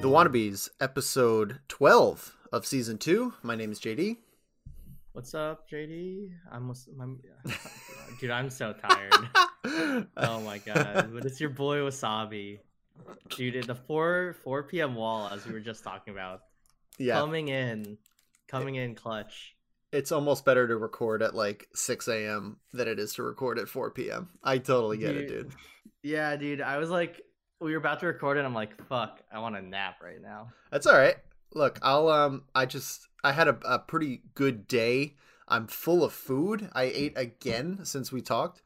The Wannabes, episode 12 of season 2. My name is JD. What's up, JD? I'm, I'm dude. I'm so tired. oh my god! But it's your boy Wasabi, dude. At the four four p.m. wall, as we were just talking about, Yeah, coming in, coming in clutch. it's almost better to record at like 6 a.m. than it is to record at 4 p.m. I totally get it, dude. Yeah, dude. I was like, we were about to record it. I'm like, fuck, I want a nap right now. That's all right. Look, I'll um I just I had a, a pretty good day. I'm full of food. I ate again since we talked.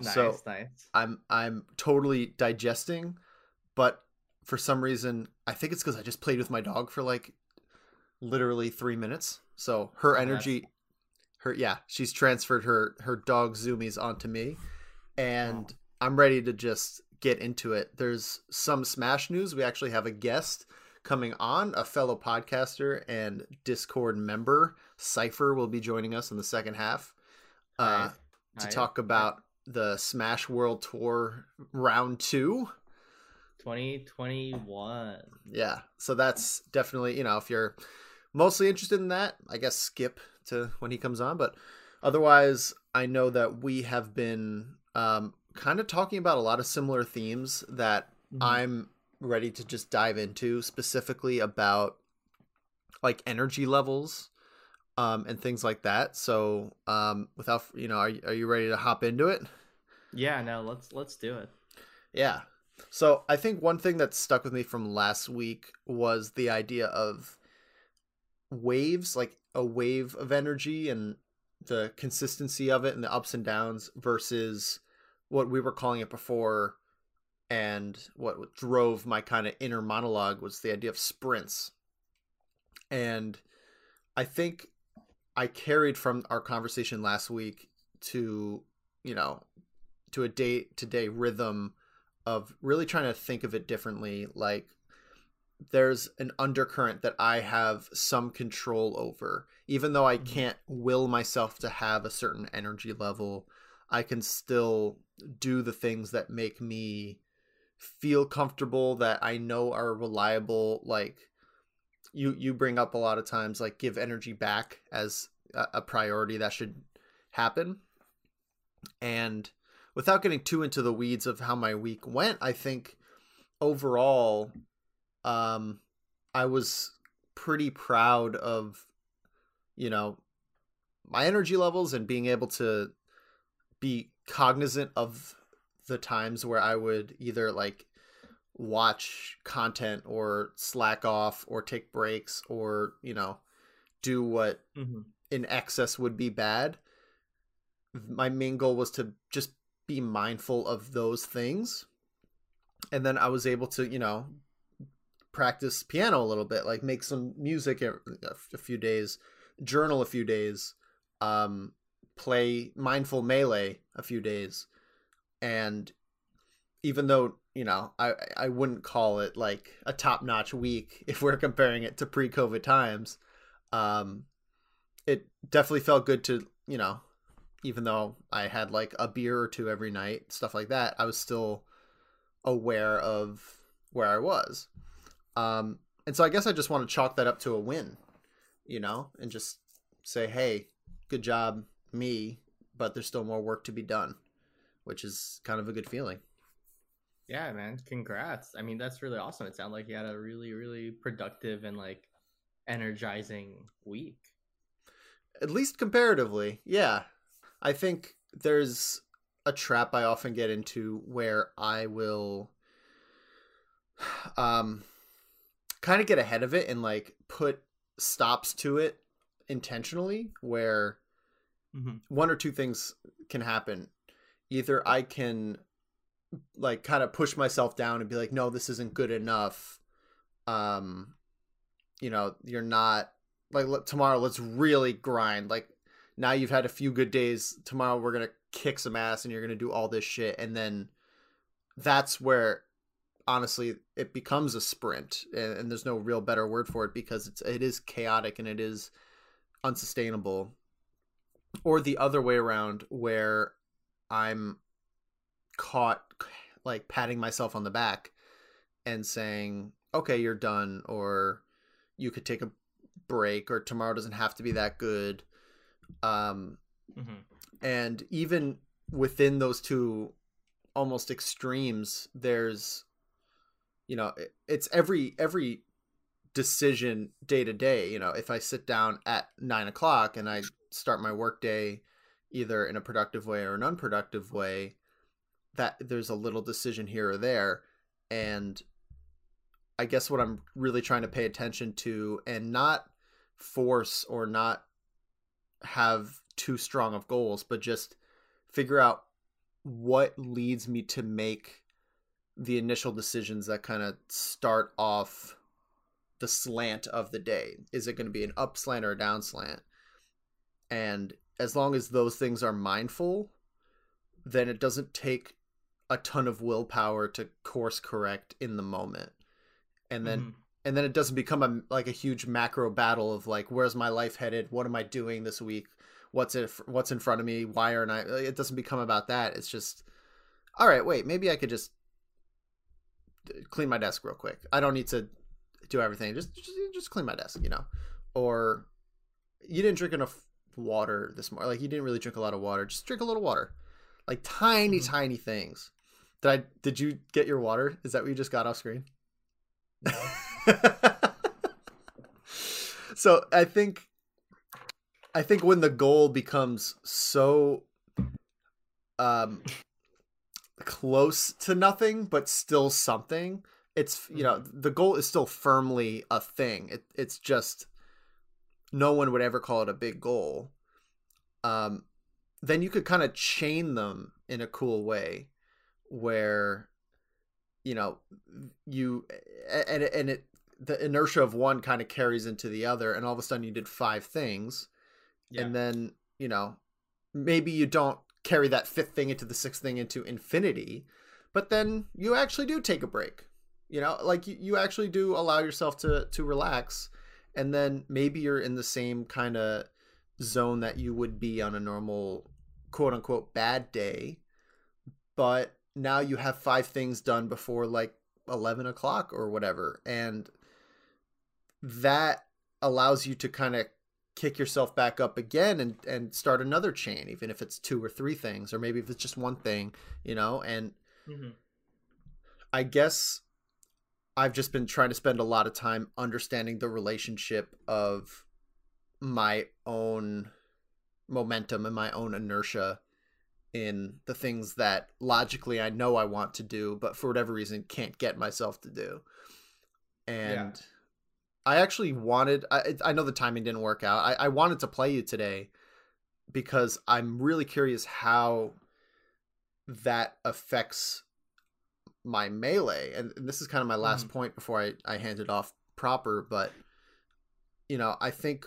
Nice, So- nice. I'm I'm totally digesting, but for some reason, I think it's cuz I just played with my dog for like literally 3 minutes. So her energy her yeah, she's transferred her her dog zoomies onto me and Oh. I'm ready to just get into it. There's some smash news. We actually have a guest coming on, a fellow podcaster and Discord member. Cyfer will be joining us in the second half. Uh, Nice, to nice. talk about the Smash World Tour round two. 2021. Yeah, so that's definitely you know if you're mostly interested in that, I guess skip to when he comes on. But otherwise, I know that we have been um, kind of talking about a lot of similar themes that Mhm. I'm ready to just dive into, specifically about like energy levels um, and things like that. So um, without you know, are are you ready to hop into it? Yeah, no, let's let's do it. Yeah. So I think one thing that stuck with me from last week was the idea of waves, like a wave of energy and the consistency of it and the ups and downs versus what we were calling it before and what drove my kind of inner monologue was the idea of sprints. And I think I carried from our conversation last week to, you know, to a day to day rhythm of really trying to think of it differently like there's an undercurrent that I have some control over even though I Mhm. can't will myself to have a certain energy level I can still do the things that make me feel comfortable that I know are reliable like you you bring up a lot of times like give energy back as a, a priority that should happen. And without getting too into the weeds of how my week went, I think overall, um, I was pretty proud of, you know, my energy levels and being able to be cognizant of the times where I would either like watch content or slack off or take breaks or, you know, do what hmm in excess would be bad. My main goal was to just be mindful of those things. And then I was able to, you know, practice piano a little bit, like make some music a, a few days, journal a few days, um, play mindful melee a few days. And even though, you know, I, I wouldn't call it like a top notch week if we're comparing it to pre COVID times, um, it definitely felt good to, you know, even though I had like a beer or two every night, stuff like that, I was still aware of where I was. Um, and so I guess I just want to chalk that up to a win, you know, and just say, hey, good job, me, but there's still more work to be done, which is kind of a good feeling. Yeah, man. Congrats. I mean, that's really awesome. It sounded like you had a really, really productive and like energizing week. At least comparatively, yeah. I think there's a trap I often get into where I will um kind of get ahead of it and like put stops to it intentionally where Mm-hmm. one or two things can happen. Either I can like kind of push myself down and be like, no, this isn't good enough. Um, you know, you're not like let, tomorrow. Let's really grind. Like now you've had a few good days. Tomorrow we're gonna kick some ass and you're gonna do all this shit. And then that's where honestly it becomes a sprint and, and there's no real better word for it because it's it is chaotic and it is unsustainable or the other way around where i'm caught like patting myself on the back and saying okay, you're done, or you could take a break, or tomorrow doesn't have to be that good. Um, hmm and even within those two almost extremes, there's, you know, it's every every decision day to day. You know, if I sit down at nine o'clock and I start my workday either in a productive way or an unproductive way, that there's a little decision here or there, and I guess what I'm really trying to pay attention to and not force or not have too strong of goals, but just figure out what leads me to make the initial decisions that kind of start off the slant of the day. Is it going to be an up slant or a down slant? And as long as those things are mindful, then it doesn't take a ton of willpower to course correct in the moment. And then Mhm. and then it doesn't become a like a huge macro battle of like where's my life headed? What am i doing this week? What's it what's in front of me? Why aren't i it doesn't become about that. It's just all right wait maybe i could just clean my desk real quick. I don't need to do everything. Just just, just clean my desk you know? Or you didn't drink enough water this morning like you didn't really drink a lot of water just drink a little water like tiny Mhm. tiny things did i did you get your water is that what you just got off screen No. so I think I think when the goal becomes so um close to nothing but still something, it's you know, the goal is still firmly a thing. It it's just no one would ever call it a big goal. Um then you could kind of chain them in a cool way where you know you and and it the inertia of one kind of carries into the other and all of a sudden you did five things Yeah. and then you know maybe you don't carry that fifth thing into the sixth thing into infinity but then you actually do take a break you know like you, you actually do allow yourself to to relax and then maybe you're in the same kind of zone that you would be on a normal quote unquote bad day but now you have five things done before like 11 o'clock or whatever and that allows you to kind of kick yourself back up again and and start another chain even if it's two or three things or maybe if it's just one thing you know and Mhm. i guess i've just been trying to spend a lot of time understanding the relationship of my own momentum and my own inertia in the things that logically I know I want to do, but for whatever reason can't get myself to do. And I actually wanted, I, I know the timing didn't work out. I, I wanted to play you today because I'm really curious how that affects my melee. And this is kind of my last Mhm. point before I, I hand it off proper. But, you know, I think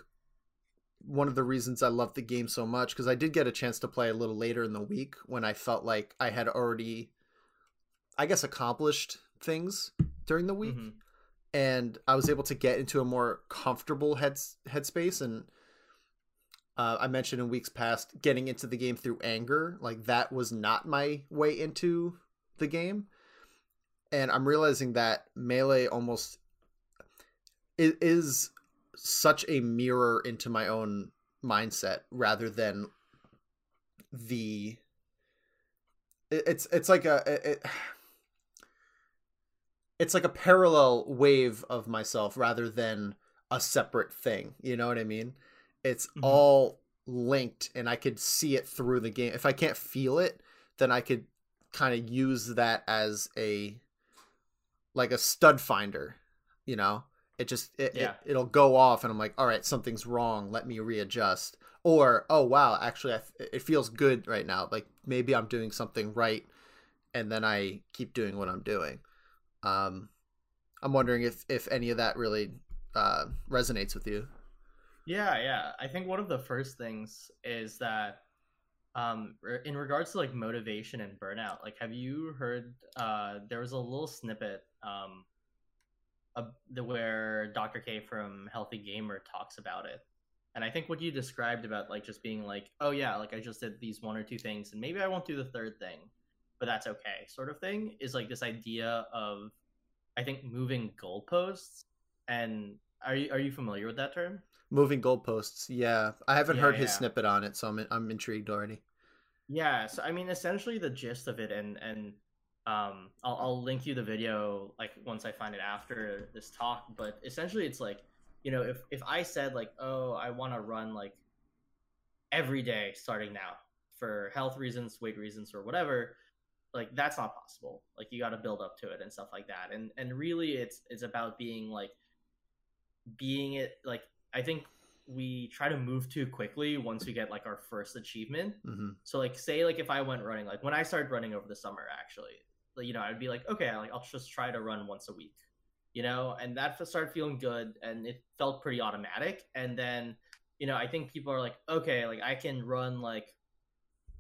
one of the reasons I love the game so much because I did get a chance to play a little later in the week when I felt like I had already, I guess, accomplished things during the week, Mhm. and I was able to get into a more comfortable head headspace. And uh, I mentioned in weeks past getting into the game through anger, like that was not my way into the game, and I'm realizing that melee almost i- is such a mirror into my own mindset rather than the it's it's like a it, it's like a parallel wave of myself rather than a separate thing you know what i mean it's Mhm. all linked and i could see it through the game if i can't feel it then i could kind of use that as a like a stud finder you know? It just it, Yeah. it it'll go off and i'm like all right something's wrong. Let me readjust. Or oh wow actually I, it feels good right now. Like maybe i'm doing something right and then i keep doing what i'm doing. Um i'm wondering if if any of that really uh resonates with you. Yeah, yeah. I think one of the first things is that um in regards to like motivation and burnout, like have you heard uh there was a little snippet um the where Dr. K from Healthy Gamer talks about it. And I think what you described about like just being like, oh yeah, like I just did these one or two things and maybe I won't do the third thing, but that's okay, sort of thing is like this idea of I think moving goalposts. And are you are you familiar with that term? Moving goalposts. Yeah, I haven't Yeah, heard his snippet on it, so I'm I'm intrigued already. Yeah, so I mean, essentially the gist of it, and and um, I'll I'll link you the video like once I find it after this talk. But essentially, it's like, you know, if if I said like, oh, I want to run like every day starting now for health reasons, weight reasons, or whatever, like that's not possible. Like you got to build up to it and stuff like that. And and really, it's it's about being like being it like I think we try to move too quickly once we get like our first achievement. Hmm so like say like if I went running, like when I started running over the summer, actually, like, you know, I'd be like, okay, like I'll just try to run once a week, you know, and that started feeling good and it felt pretty automatic. And then, you know, I think people are like, okay, like I can run like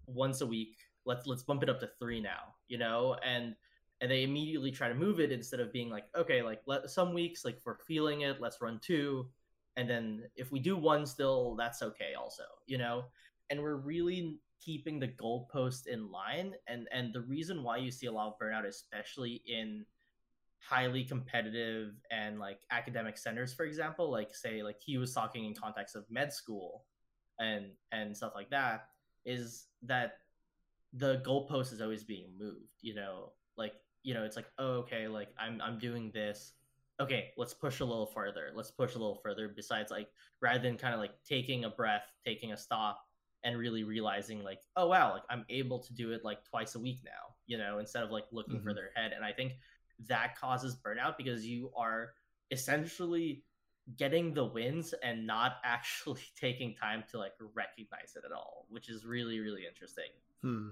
once a week. Let's let's bump it up to three now, you know, and and they immediately try to move it instead of being like, okay, like let some weeks like if we're feeling it, let's run two, and then if we do one still, that's okay also, you know? And we're really keeping the goalpost in line and and the reason why you see a lot of burnout especially in highly competitive and like academic centers for example like say like he was talking in context of med school and and stuff like that is that the goalpost is always being moved you know? Like you know it's like oh, okay like i'm i'm doing this okay let's push a little further let's push a little further besides like rather than kind of like taking a breath taking a stop and really realizing like oh wow like i'm able to do it like twice a week now you know instead of like looking Mhm. further ahead and i think that causes burnout because you are essentially getting the wins and not actually taking time to like recognize it at all which is really really interesting Hmm.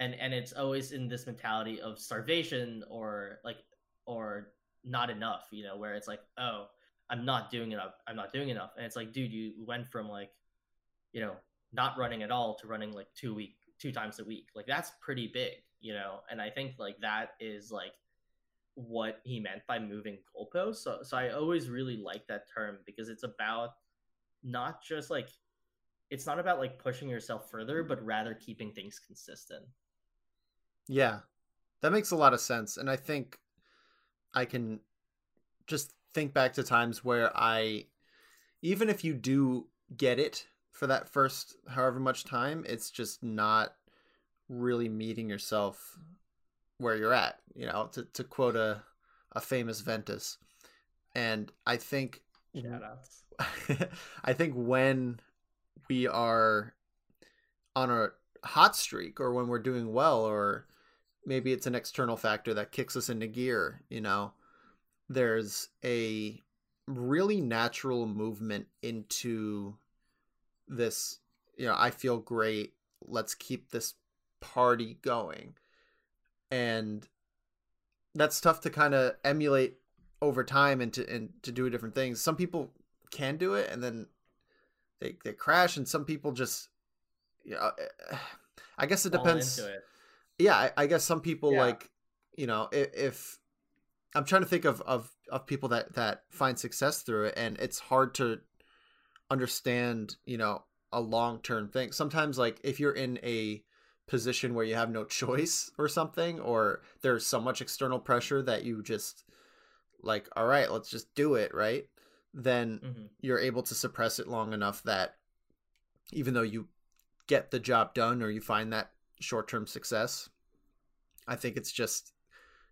and and it's always in this mentality of starvation or like or not enough you know where it's like oh i'm not doing enough i'm not doing enough. And it's like dude you went from like you know not running at all to running like two week two times a week. Like that's pretty big you know? And i think like that is like what he meant by moving goalposts. So so i always really like that term because it's about not just like it's not about like pushing yourself further but rather keeping things consistent. Yeah, that makes a lot of sense. And I think I can just think back to times where I, even if you do get it for that first however much time, it's just not really meeting yourself where you're at, you know, to, to quote a, a famous Ventus. And I think I think when we are on a hot streak or when we're doing well or maybe it's an external factor that kicks us into gear, you know, there's a really natural movement into this, you know, I feel great. Let's keep this party going. And that's tough to kind of emulate over time and to and to do a different things. Some people can do it and then they they crash and some people just yeah i guess it depends it. Yeah I, I guess some people Yeah. like you know if, if i'm trying to think of, of of people that that find success through it and it's hard to understand you know a long-term thing sometimes like if you're in a position where you have no choice or something or there's so much external pressure that you just like all right let's just do it right then Mhm. you're able to suppress it long enough that even though you get the job done or you find that short-term success. I think it's just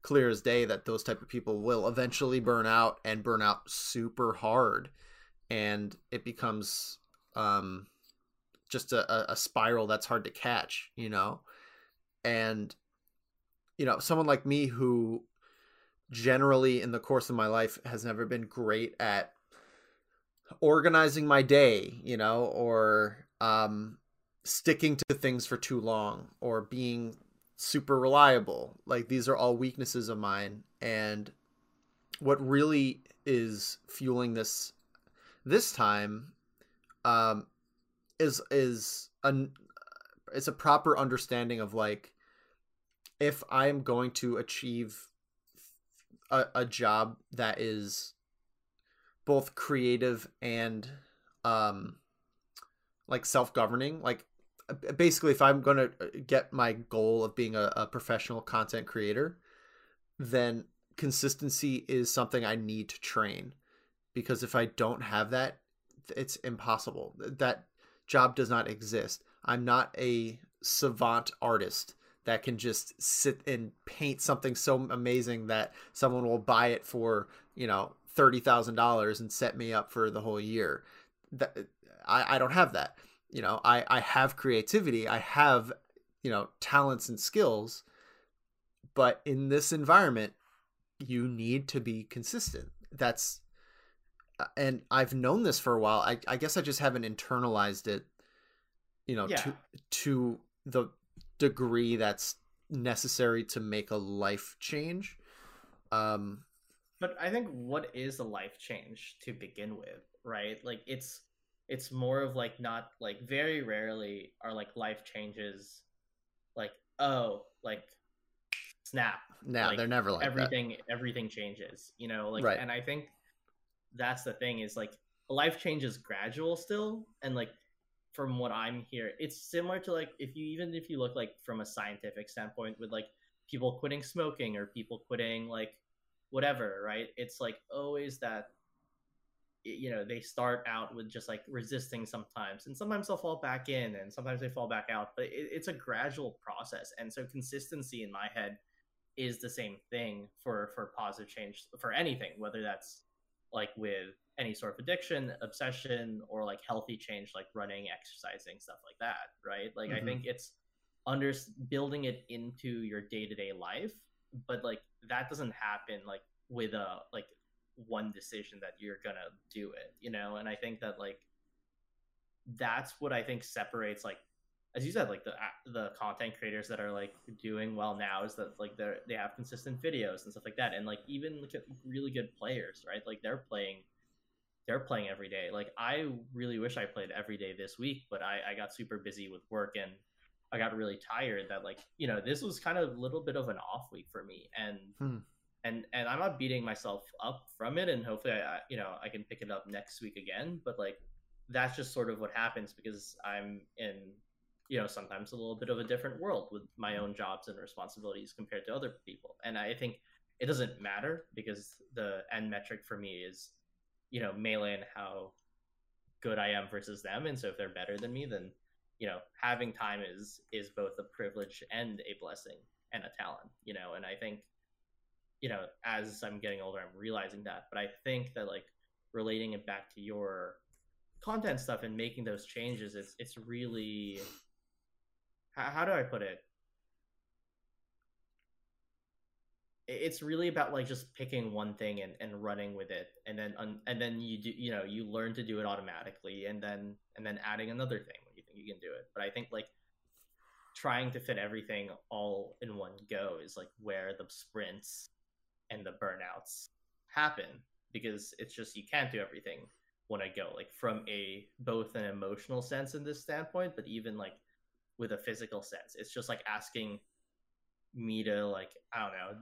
clear as day that those type of people will eventually burn out and burn out super hard. And it becomes um just a, a- a spiral that's hard to catch you know? And you know someone like me who generally in the course of my life has never been great at organizing my day, you know, or um sticking to things for too long or being super reliable. Like these are all weaknesses of mine and what really is fueling this this time um is is an it's a proper understanding of like if I'm going to achieve a, a job that is both creative and um like self-governing like basically if i'm going to uh, get my goal of being a, a professional content creator then consistency is something I need to train because if I don't have that, it's impossible. That job does not exist. I'm not a savant artist that can just sit and paint something so amazing that someone will buy it for, you know, $30,000 and set me up for the whole year. That I, I don't have that. You know, I, I have creativity. I have, you know, talents and skills. But in this environment, you need to be consistent. That's uh, and I've known this for a while. I, I guess I just haven't internalized it, you know, yeah. to to the degree that's necessary to make a life change. Um, but I think what is a life change to begin with, right? Like it's it's more of like not like very rarely are like life changes like oh like snap no like, they're never like everything that. everything changes you know like right. and i think that's the thing is like life change is gradual still and like from what i'm here it's similar to like if you even if you look like from a scientific standpoint with like people quitting smoking or people quitting like whatever right it's like always that you know they start out with just like resisting sometimes and sometimes they'll fall back in and sometimes they fall back out but it, it's a gradual process and so consistency in my head is the same thing for for positive change for anything whether that's like with any sort of addiction obsession or like healthy change like running exercising stuff like that right like mm-hmm. i think it's under building it into your day-to-day life but like that doesn't happen like with a like one decision that you're gonna do it you know? And i think that like that's what i think separates like as you said like the the content creators that are like doing well now is that like they're they have consistent videos and stuff like that. And like even look at really good players right? Like they're playing they're playing every day. Like i really wish i played every day this week but i i got super busy with work and i got really tired that like you know this was kind of a little bit of an off week for me. And hmm and and I'm not beating myself up from it, and hopefully I, you know I can pick it up next week again. But like that's just sort of what happens because I'm in you know sometimes a little bit of a different world with my own jobs and responsibilities compared to other people, and I think it doesn't matter because the end metric for me is you know melee and how good I am versus them, and so if they're better than me, then you know having time is is both a privilege and a blessing and a talent, you know, and I think you know, as I'm getting older, I'm realizing that. But I think that like relating it back to your content stuff and making those changes, it's it's really how, how do I put it? It's really about like just picking one thing and, and running with it, and then un, and then you do you know you learn to do it automatically, and then and then adding another thing when you think you can do it. But I think like trying to fit everything all in one go is like where the sprints and the burnouts happen because it's just you can't do everything when I go like from a both an emotional sense in this standpoint, but even like with a physical sense. It's just like asking me to like I don't know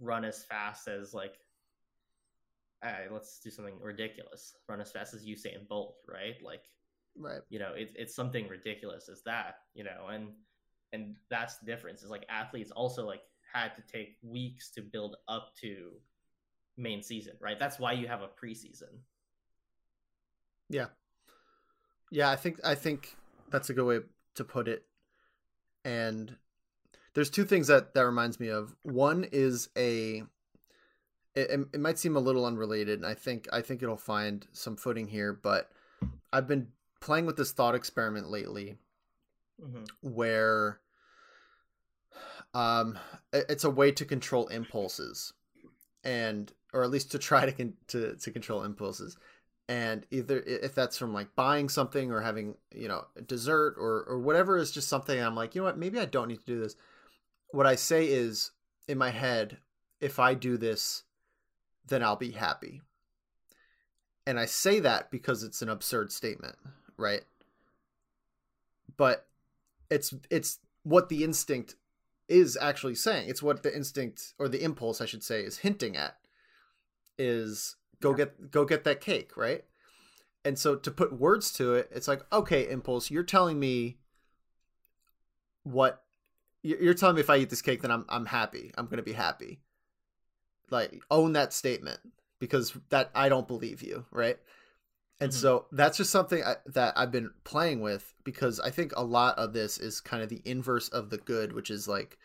run as fast as like right, let's do something ridiculous. Run as fast as Usain Bolt, right? Like right. You know, it's it's something ridiculous as that, you know, and and that's the difference. Is like athletes also like had to take weeks to build up to main season, right? That's why you have a preseason. Yeah. Yeah, I think I think that's a good way to put it. And there's two things that that reminds me of. One is a it, it might seem a little unrelated, and I think I think it'll find some footing here, but I've been playing with this thought experiment lately mm-hmm. where um, it's a way to control impulses, and or at least to try to con- to to control impulses. And either if that's from like buying something or having you know dessert or or whatever is just something I'm like you know what maybe I don't need to do this. What I say is in my head, if I do this, then I'll be happy. And I say that because it's an absurd statement, right? But it's it's what the instinct is actually saying. It's what the instinct or the impulse, I should say, is hinting at. Is go yeah. get go get that cake, right? And so to put words to it, it's like, okay, impulse, you're telling me what you're telling me if I eat this cake, then I'm I'm happy. I'm gonna be happy. like own that statement because that I don't believe you, right? And Mhm. so that's just something I, that I've been playing with because I think a lot of this is kind of the inverse of the good, which is like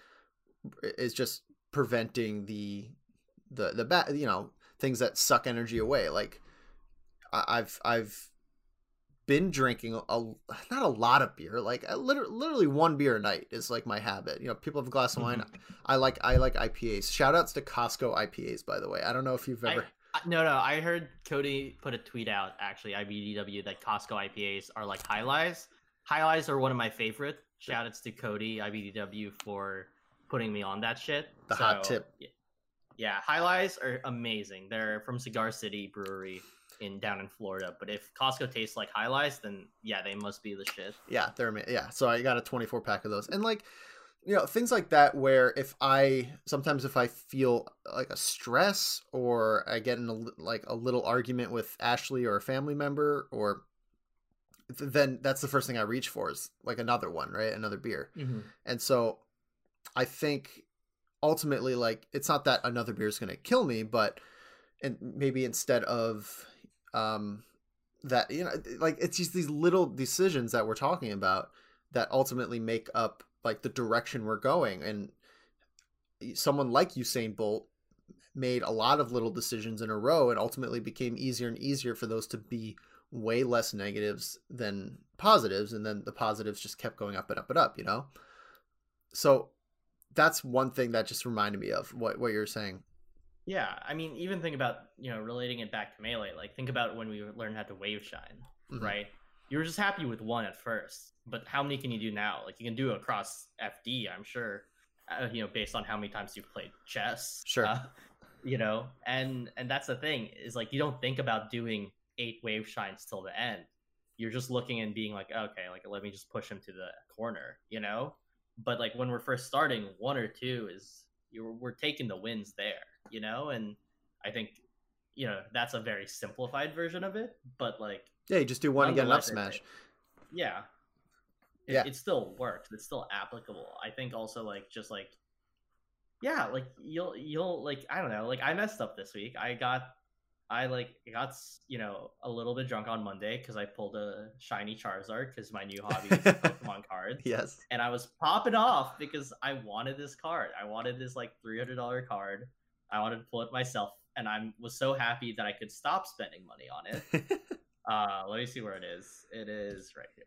is just preventing the the the bad you know things that suck energy away. Like I, I've I've been drinking a not a lot of beer, like I literally, literally one beer a night is like my habit. You know, people have a glass of wine. Mm-hmm. I like I like IPAs. Shout outs to Costco IPAs, by the way. I don't know if you've ever. I- no, no. I heard Cody put a tweet out actually, IBDW, that Costco IPAs are like Jai Alais. Highlights are one of my favorite. Shout outs to Cody IBDW for putting me on that shit. The hot tip. Yeah, Yeah, Jai Alais are amazing. They're from Cigar City Brewery in down in Florida. But if Costco tastes like high Jai Alais, then yeah, they must be the shit. Yeah, they're yeah. So I got a 24 pack of those, and like, you know, things like that. Where if I sometimes if I feel like a stress or I get in a, like a little argument with Ashley or a family member, or then that's the first thing I reach for is like another one, right? Another beer. And so I think ultimately like it's not that another beer is going to kill me, but and maybe instead of um that you know like it's just these little decisions that we're talking about that ultimately make up like the direction we're going and someone like Usain Bolt made a lot of little decisions in a row and ultimately became easier and easier for those to be way less negatives than positives and then the positives just kept going up and up and up you know so that's one thing that just reminded me of what, what you're saying Yeah, I mean, even think about you know relating it back to melee. Like think about when we learned how to wave shine, Mhm. right? You were just happy with one at first, but how many can you do now? Like you can do it across FD, I'm sure. Uh, you know, based on how many times you've played chess. Sure. Uh, you know, and and that's the thing is like you don't think about doing eight wave shines till the end. You're just looking and being like, okay, like let me just push him to the corner, you know. But like when we're first starting, one or two is you're we're taking the wins there, you know, and I think you know that's a very simplified version of it, but like yeah you just do one and get an up smash it- yeah, it, Yeah. it still works. It's still applicable. I think also like just like yeah, like you'll you'll like I don't know, like I messed up this week. I got I like got you know a little bit drunk on Monday because I pulled a shiny Charizard because my new hobby is Pokemon cards yes and I was popping off because I wanted this card. I wanted this like three hundred dollar card. I wanted to pull it myself, and I was so happy that I could stop spending money on it. Uh, let me see where it is. It is right here.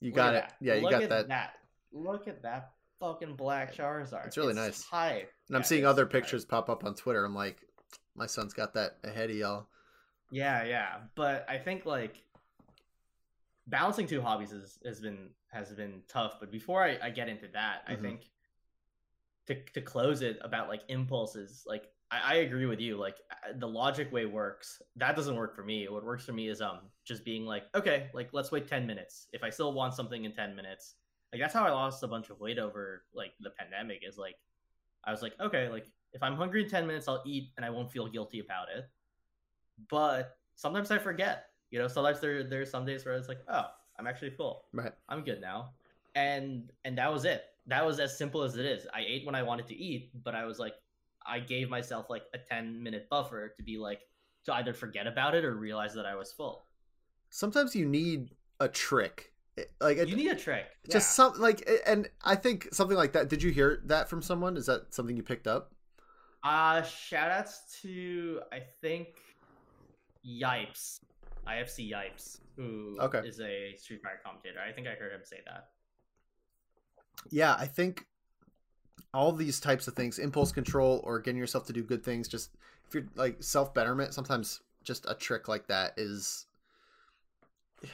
you Look got it that. yeah you Look got at that. Look at that fucking black Charizard. It's really nice. High. and Yeah, i'm seeing it's other pictures pop up on twitter i'm like my son's got that ahead of y'all Yeah, yeah, but I think like balancing two hobbies is, has been has been tough. But before I, I get into that, Mhm. I think to to close it about like impulses, like I, I agree with you. Like uh, the logic way works. That doesn't work for me. What works for me is um just being like, okay, like let's wait ten minutes. If I still want something in ten minutes, like that's how I lost a bunch of weight over like the pandemic. Is like I was like, okay, like if I'm hungry in ten minutes, I'll eat and I won't feel guilty about it but sometimes I forget. You know, sometimes there there's some days where it's like, oh, I'm actually full. right I'm good now. And and that was it. That was as simple as it is. I ate when I wanted to eat, but I was like I gave myself like a 10 minute buffer to be like to either forget about it or realize that I was full. sometimes you need a trick like it, You need a trick. just yeah. some like and i think something like that did you hear that from someone is that something you picked up Uh shout outs to I think Yipes. IFC Yipes, who is Okay. is a Street Fighter commentator. I think I heard him say that. yeah i think all these types of things impulse control or getting yourself to do good things just if you're like self-betterment sometimes just a trick like that is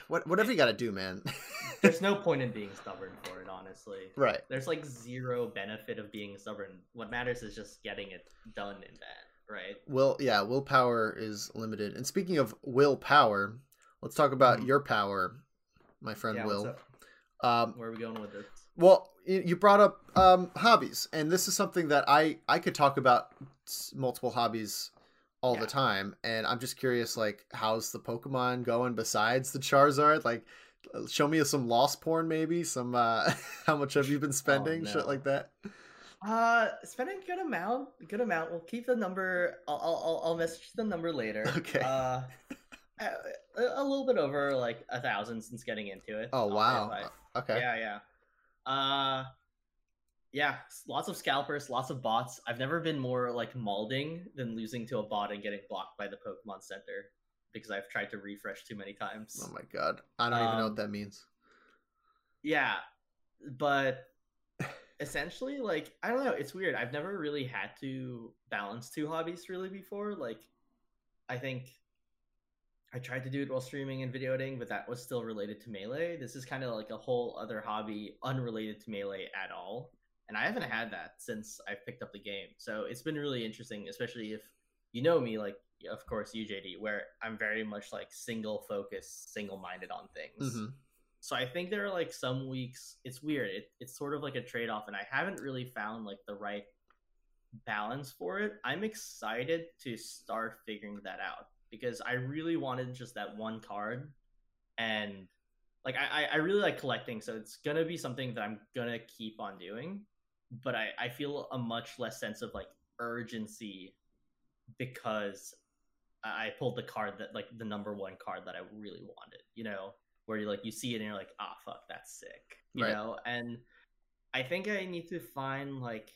what whatever you got to do man There's no point in being stubborn for it, honestly. right There's like zero benefit of being stubborn. What matters is just getting it done in that, right? will yeah willpower is limited and speaking of willpower let's talk about Mhm. your power my friend Yeah, will um Where are we going with this? Well, you brought up um, hobbies, and this is something that I I could talk about multiple hobbies all Yeah. the time, and I'm just curious, like, how's the Pokemon going besides the Charizard? Like, uh, show me some lost porn, maybe some. uh How much have you been spending? Oh, no. Shit like that. Uh, spending a good amount, good amount. We'll keep the number. I'll I'll I'll message the number later. Okay. Uh, a, a little bit over like a thousand since getting into it. Oh wow. Okay. Yeah, yeah. Uh yeah, lots of scalpers, lots of bots. I've never been more like malding than losing to a bot and getting blocked by the Pokemon Center because I've tried to refresh too many times. Oh my god. I don't even know Um, what that means. Yeah, but essentially, like, I don't know, it's weird. I've never really had to balance two hobbies really before. Like, I think I tried to do it while streaming and video editing, but that was still related to Melee. This is kind of like a whole other hobby unrelated to Melee at all. And I haven't had that since I picked up the game. So it's been really interesting, especially if you know me, like, of course, UJD, where I'm very much like single focused, single minded on things. hmm So I think there are like some weeks it's weird. It, it's sort of like a trade off, and I haven't really found like the right balance for it. I'm excited to start figuring that out because I really wanted just that one card, and like I, I- really like collecting, so it's gonna be something that I'm gonna keep on doing. But I, I feel a much less sense of like urgency because I I pulled the card that like the number one card that I really wanted, you know, where you like you see it and you're like, ah, fuck, that's sick, you Right. know. And I think I need to find like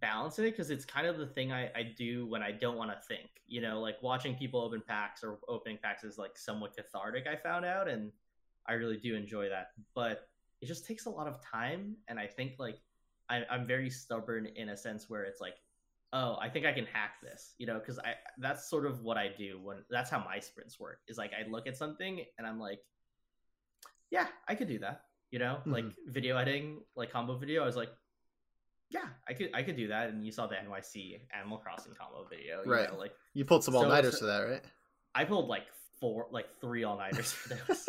balance in it because it's kind of the thing I, I do when I don't want to think, you know, like watching people open packs or opening packs is like somewhat cathartic. I found out, and I really do enjoy that, but it just takes a lot of time, and I think like I, I'm very stubborn in a sense where it's like oh i think i can hack this you know because i that's sort of what i do when that's how my sprints work is like i look at something and i'm like yeah i could do that you know like mm-hmm. video editing like combo video i was like yeah i could i could do that and you saw the nyc animal crossing combo video you Right. know, like You pulled some all nighters it's- for that, right? i pulled like four like three all-nighters for those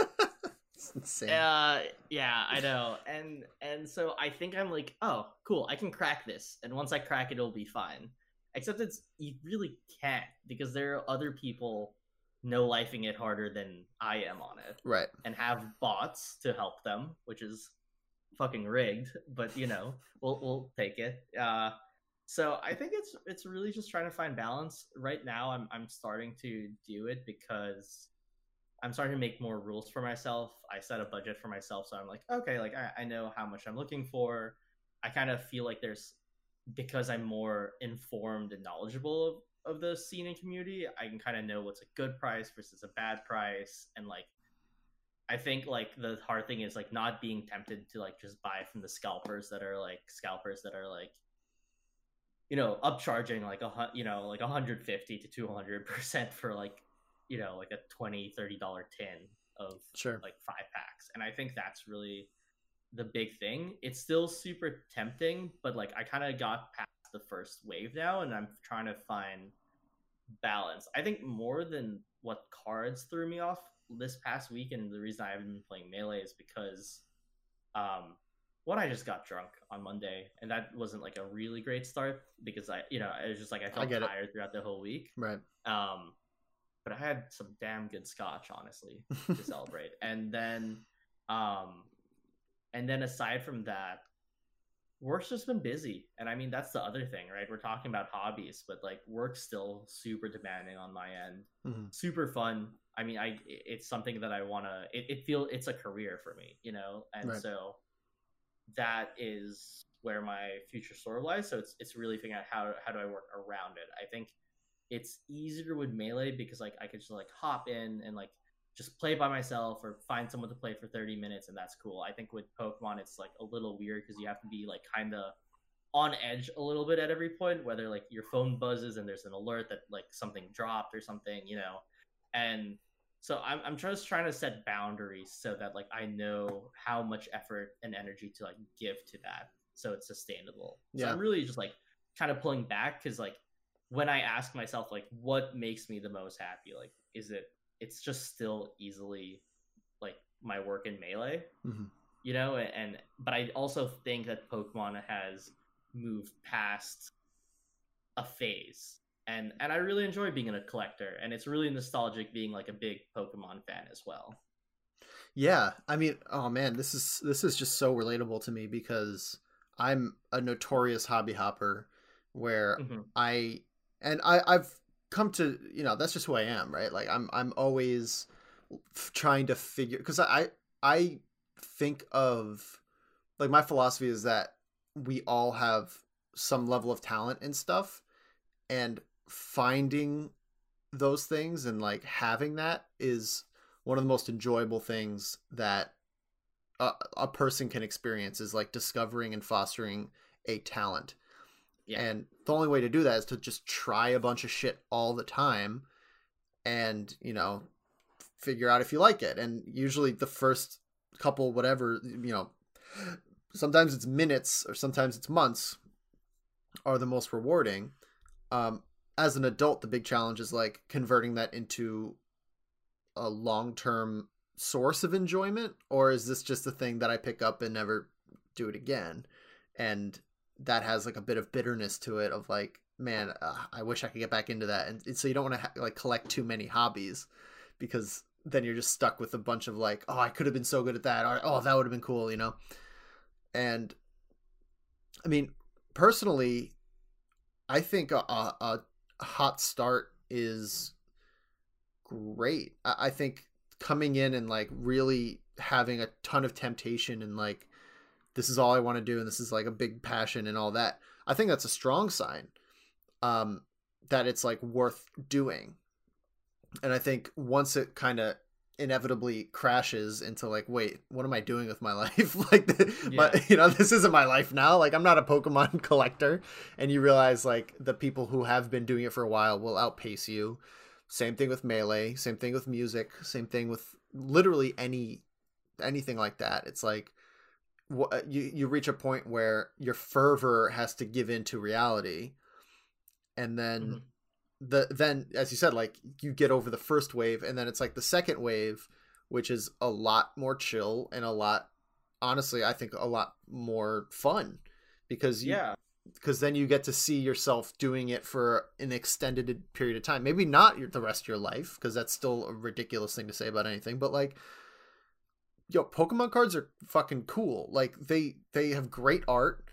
it's insane. uh, yeah, I know, and and so I think I'm like, oh, cool, I can crack this, and once I crack it, it'll be fine. Except it's you really can't because there are other people no lifing it harder than I am on it, Right. and have bots to help them, which is fucking rigged. But you know, we'll we'll take it. Uh, so I think it's it's really just trying to find balance. Right now, I'm I'm starting to do it because I'm starting to make more rules for myself. I set a budget for myself, so I'm like, okay, like I, I know how much I'm looking for. I kind of feel like there's because I'm more informed and knowledgeable of, of the scene and community, I can kind of know what's a good price versus a bad price. And like I think like the hard thing is like not being tempted to like just buy from the scalpers that are like scalpers that are like you know upcharging like a you know like 150 to 200 percent for like you know like a 20 30 dollar tin of Sure. like five packs. And i think that's really the big thing. It's still super tempting but like i kind of got past the first wave now and i'm trying to find balance. I think more than what cards threw me off this past week and the reason i haven't been playing melee is because um one i just got drunk on monday and that wasn't like a really great start because i you know it was just like i felt it. tired throughout the whole week Right. um but i had some damn good scotch honestly to celebrate. And then um and then aside from that, work's just been busy. And I mean that's the other thing, right? We're talking about hobbies, but like work's still super demanding on my end. Mhm. Super fun. I mean, I it's something that I want to it, it feel it's a career for me, you know? And Right. so that is where my future sort of lies. So it's it's really figuring out how how do I work around it. I think it's easier with melee because like I could just like hop in and like just play by myself or find someone to play for 30 minutes and that's cool. I think with Pokemon it's like a little weird because you have to be like kind of on edge a little bit at every point whether like your phone buzzes and there's an alert that like something dropped or something, you know. And so I'm I'm just trying to set boundaries so that like I know how much effort and energy to like give to that so it's sustainable. So Yeah. I'm really just like kind of pulling back because like when I ask myself like what makes me the most happy, like is it it's just still easily like my work in melee, Mhm. you know, and but I also think that Pokemon has moved past a phase. And and I really enjoy being a collector and it's really nostalgic being like a big Pokemon fan as well. Yeah, I mean, oh man, this is this is just so relatable to me because I'm a notorious hobby hopper where Mhm. I and I I've come to you know that's just who I am right like I'm I'm always trying to figure because I I think of like my philosophy is that we all have some level of talent and stuff and finding those things and like having that is one of the most enjoyable things that a, a person can experience is like discovering and fostering a talent Yeah. and the only way to do that is to just try a bunch of shit all the time and, you know, figure out if you like it. And usually the first couple, whatever, you know, sometimes it's minutes or sometimes it's months are the most rewarding. Um, as an adult, the big challenge is like converting that into a long term source of enjoyment, or is this just a thing that I pick up and never do it again? And that has like a bit of bitterness to it of like man uh, i wish i could get back into that and, so you don't want to ha- like collect too many hobbies because then you're just stuck with a bunch of like oh i could have been so good at that or oh that would have been cool you know and i mean personally i think a, a, a hot start is great I, think coming in and like really having a ton of temptation and like this is all I want to do and this is like a big passion and all that. I think that's a strong sign um that it's like worth doing. And I think once it kind of inevitably crashes into like wait, what am I doing with my life? like the, my, you know, this isn't my life now. Like I'm not a Pokemon collector and you realize like the people who have been doing it for a while will outpace you. Same thing with melee, same thing with music, same thing with literally any anything like that. It's like wh- you you reach a point where your fervor has to give in to reality and then Mhm. The then as you said like you get over the first wave and then it's like the second wave which is a lot more chill and a lot honestly i think a lot more fun because you, yeah. because then you get to see yourself doing it for an extended period of time. Maybe not your, the rest of your life because that's still a ridiculous thing to say about anything but like yo pokemon cards are fucking cool. Like they they have great art.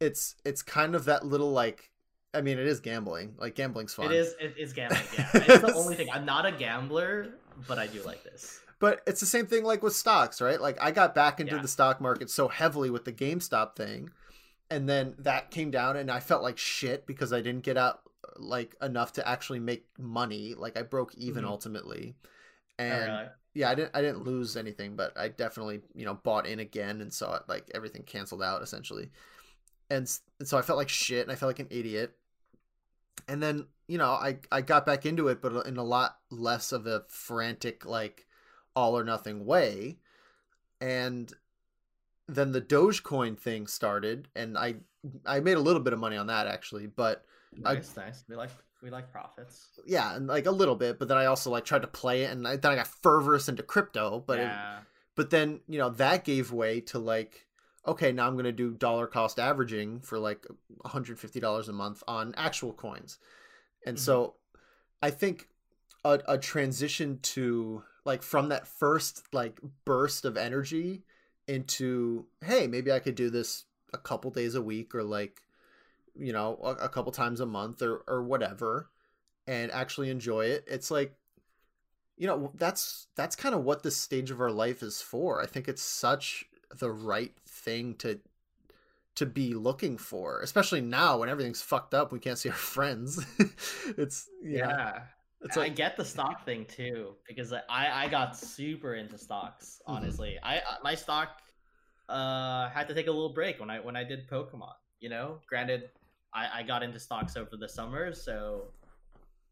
It's it's kind of that little like i mean it is gambling like gambling's fun It is. It is gambling. Yeah, it's the only thing. I'm not a gambler, but I do like this. but it's the same thing like with stocks right like i got back into Yeah. the stock market so heavily with the gamestop thing and then that came down and i felt like shit because i didn't get out like enough to actually make money like i broke even Mhm. ultimately Oh, and really? yeah i didn't i didn't lose anything but i definitely you know bought in again and saw it like everything canceled out essentially and, and so i felt like shit and i felt like an idiot and then you know i i got back into it but in a lot less of a frantic like all or nothing way and then the dogecoin thing started and i i made a little bit of money on that actually but I- Nice, nice. We like we like profits. yeah and like a little bit but then i also like tried to play it and I, then i got fervorous into crypto but it, yeah. but then you know that gave way to like okay now i'm going to do dollar cost averaging for like $150 a month on actual coins. And Mhm. so i think a, a transition to like from that first like burst of energy into hey maybe i could do this a couple days a week or like you know a, a couple times a month or or whatever and actually enjoy it. It's like you know that's that's kind of what this stage of our life is for. I think it's such the right thing to to be looking for especially now when everything's fucked up we can't see our friends it's know, Yeah. it's I get the stock thing too because I I got super into stocks. Mhm. Honestly, I I- my stock uh had to take a little break when I when I did Pokemon. You know, granted, I I got into stocks over the summer, so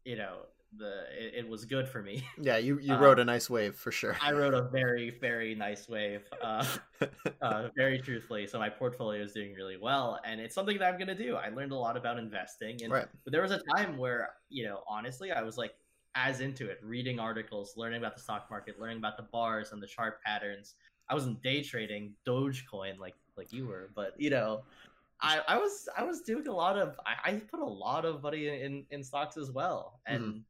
you know the it, it was good for me. yeah you you uh, rode a nice wave for sure I rode a very very nice wave. Uh, uh, very truthfully. So my portfolio is doing really well, and it's something that I'm gonna do. I learned a lot about investing, and right but there was a time where you know honestly I was like as into it, reading articles, learning about the stock market, learning about the bars and the chart patterns. I wasn't day trading Dogecoin like like you were, but you know. I, I was I was doing a lot of I, I put a lot of money in, in stocks as well and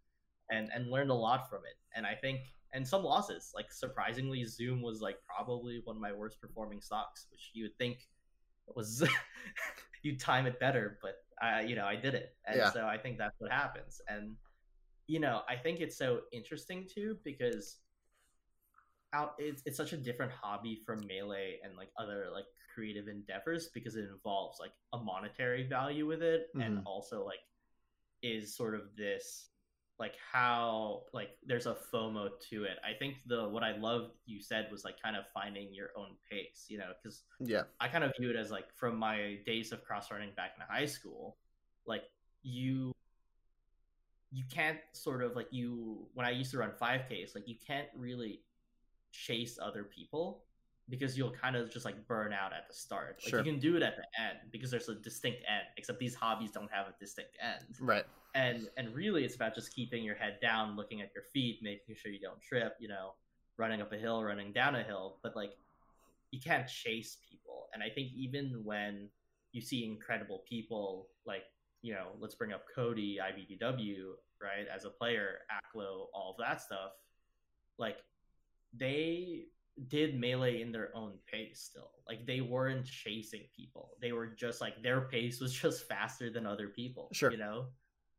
and and learned a lot from it and I think and some losses like surprisingly Zoom was like probably one of my worst performing stocks which you would think was you time it better, but I you know I did it, and Yeah. so I think that's what happens. And you know I think it's so interesting too because out it's it's such a different hobby from melee and like other like creative endeavors because it involves like a monetary value with it and Mhm. also like is sort of this like how like there's a FOMO to it. I think the what I love you said was like kind of finding your own pace, you know, because Yeah. I kind of view it as like from my days of cross running back in high school, like you you can't sort of like you when I used to run 5Ks, like you can't really chase other people because you'll kind of just like burn out at the start. Like Sure. you can do it at the end because there's a distinct end, except these hobbies don't have a distinct end Right. And and really it's about just keeping your head down looking at your feet making sure you don't trip you know running up a hill running down a hill but like you can't chase people. And i think even when you see incredible people like you know let's bring up cody ibdw right as a player aklo all of that stuff like they did melee in their own pace still. Like they weren't chasing people. They were just like their pace was just faster than other people Sure. you know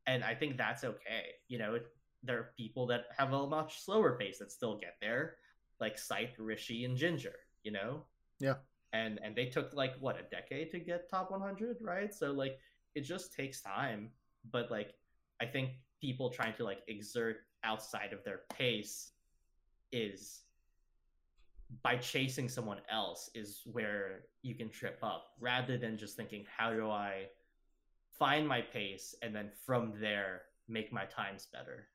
and I think that's okay. You know, there are people that have a much slower pace that still get there, like Scythe, Rishi, and Ginger. You know, Yeah. and and they took like what a decade to get top 100, right? So like it just takes time, but like I think people trying to like exert outside of their pace is by chasing someone else is where you can trip up rather than just thinking how do i find my pace and then from there make my times better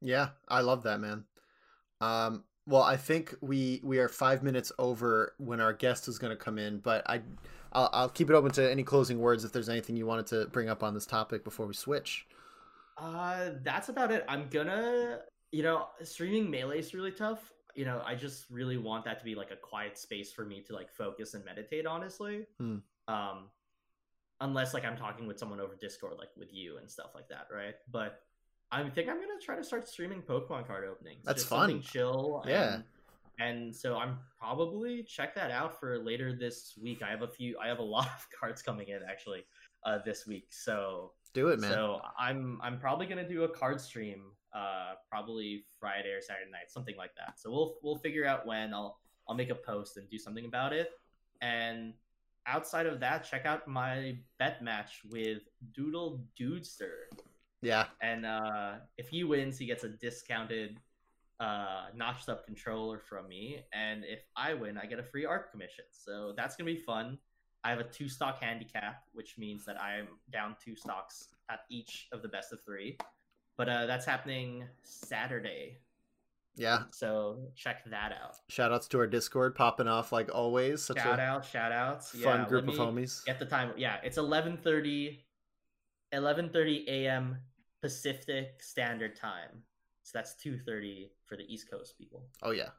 Yeah, I love that, man. Um, well, I think we we are five minutes over when our guest is going to come in, but I, I'll, I'll keep it open to any closing words if there's anything you wanted to bring up on this topic before we switch. uh that's about it i'm gonna you know streaming melee is really tough you know i just really want that to be like a quiet space for me to like focus and meditate honestly Hmm. um unless like i'm talking with someone over discord like with you and stuff like that right but i think i'm gonna try to start streaming pokemon card openings That's Just fun. chill Yeah. and, and so i'm probably check that out for later this week i have a few i have a lot of cards coming in actually uh this week so Do it, man. so I'm I'm probably gonna do a card stream, uh, probably Friday or Saturday night, something like that. So we'll we'll figure out when. I'll I'll make a post and do something about it. And outside of that, check out my bet match with Doodle Dudester. yeah, And uh, if he wins, he gets a discounted, uh, notched up controller from me. And if I win, I get a free art commission. So that's gonna be fun. I have a two stock handicap, which means that I'm down two stocks at each of the best of three. But uh, that's happening Saturday. Yeah. So check that out. Shout outs to our Discord popping off like always. Such shout out, shout outs. fun Yeah, group of homies. Get the time. Yeah, it's 11:30 11:30 a.m. Pacific Standard Time. So that's 2:30 for the East Coast people. Oh yeah.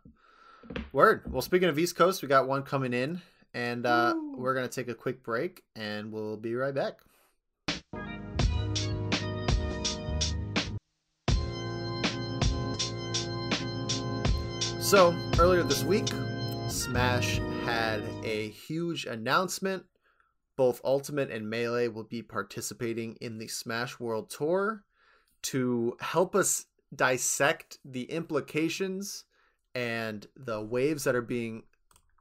Word. Well, speaking of East Coast, we got one coming in, and uh, we're gonna take a quick break, and we'll be right back. So earlier this week, Smash had a huge announcement. Both Ultimate and Melee will be participating in the Smash World Tour to help us dissect the implications and the waves that are being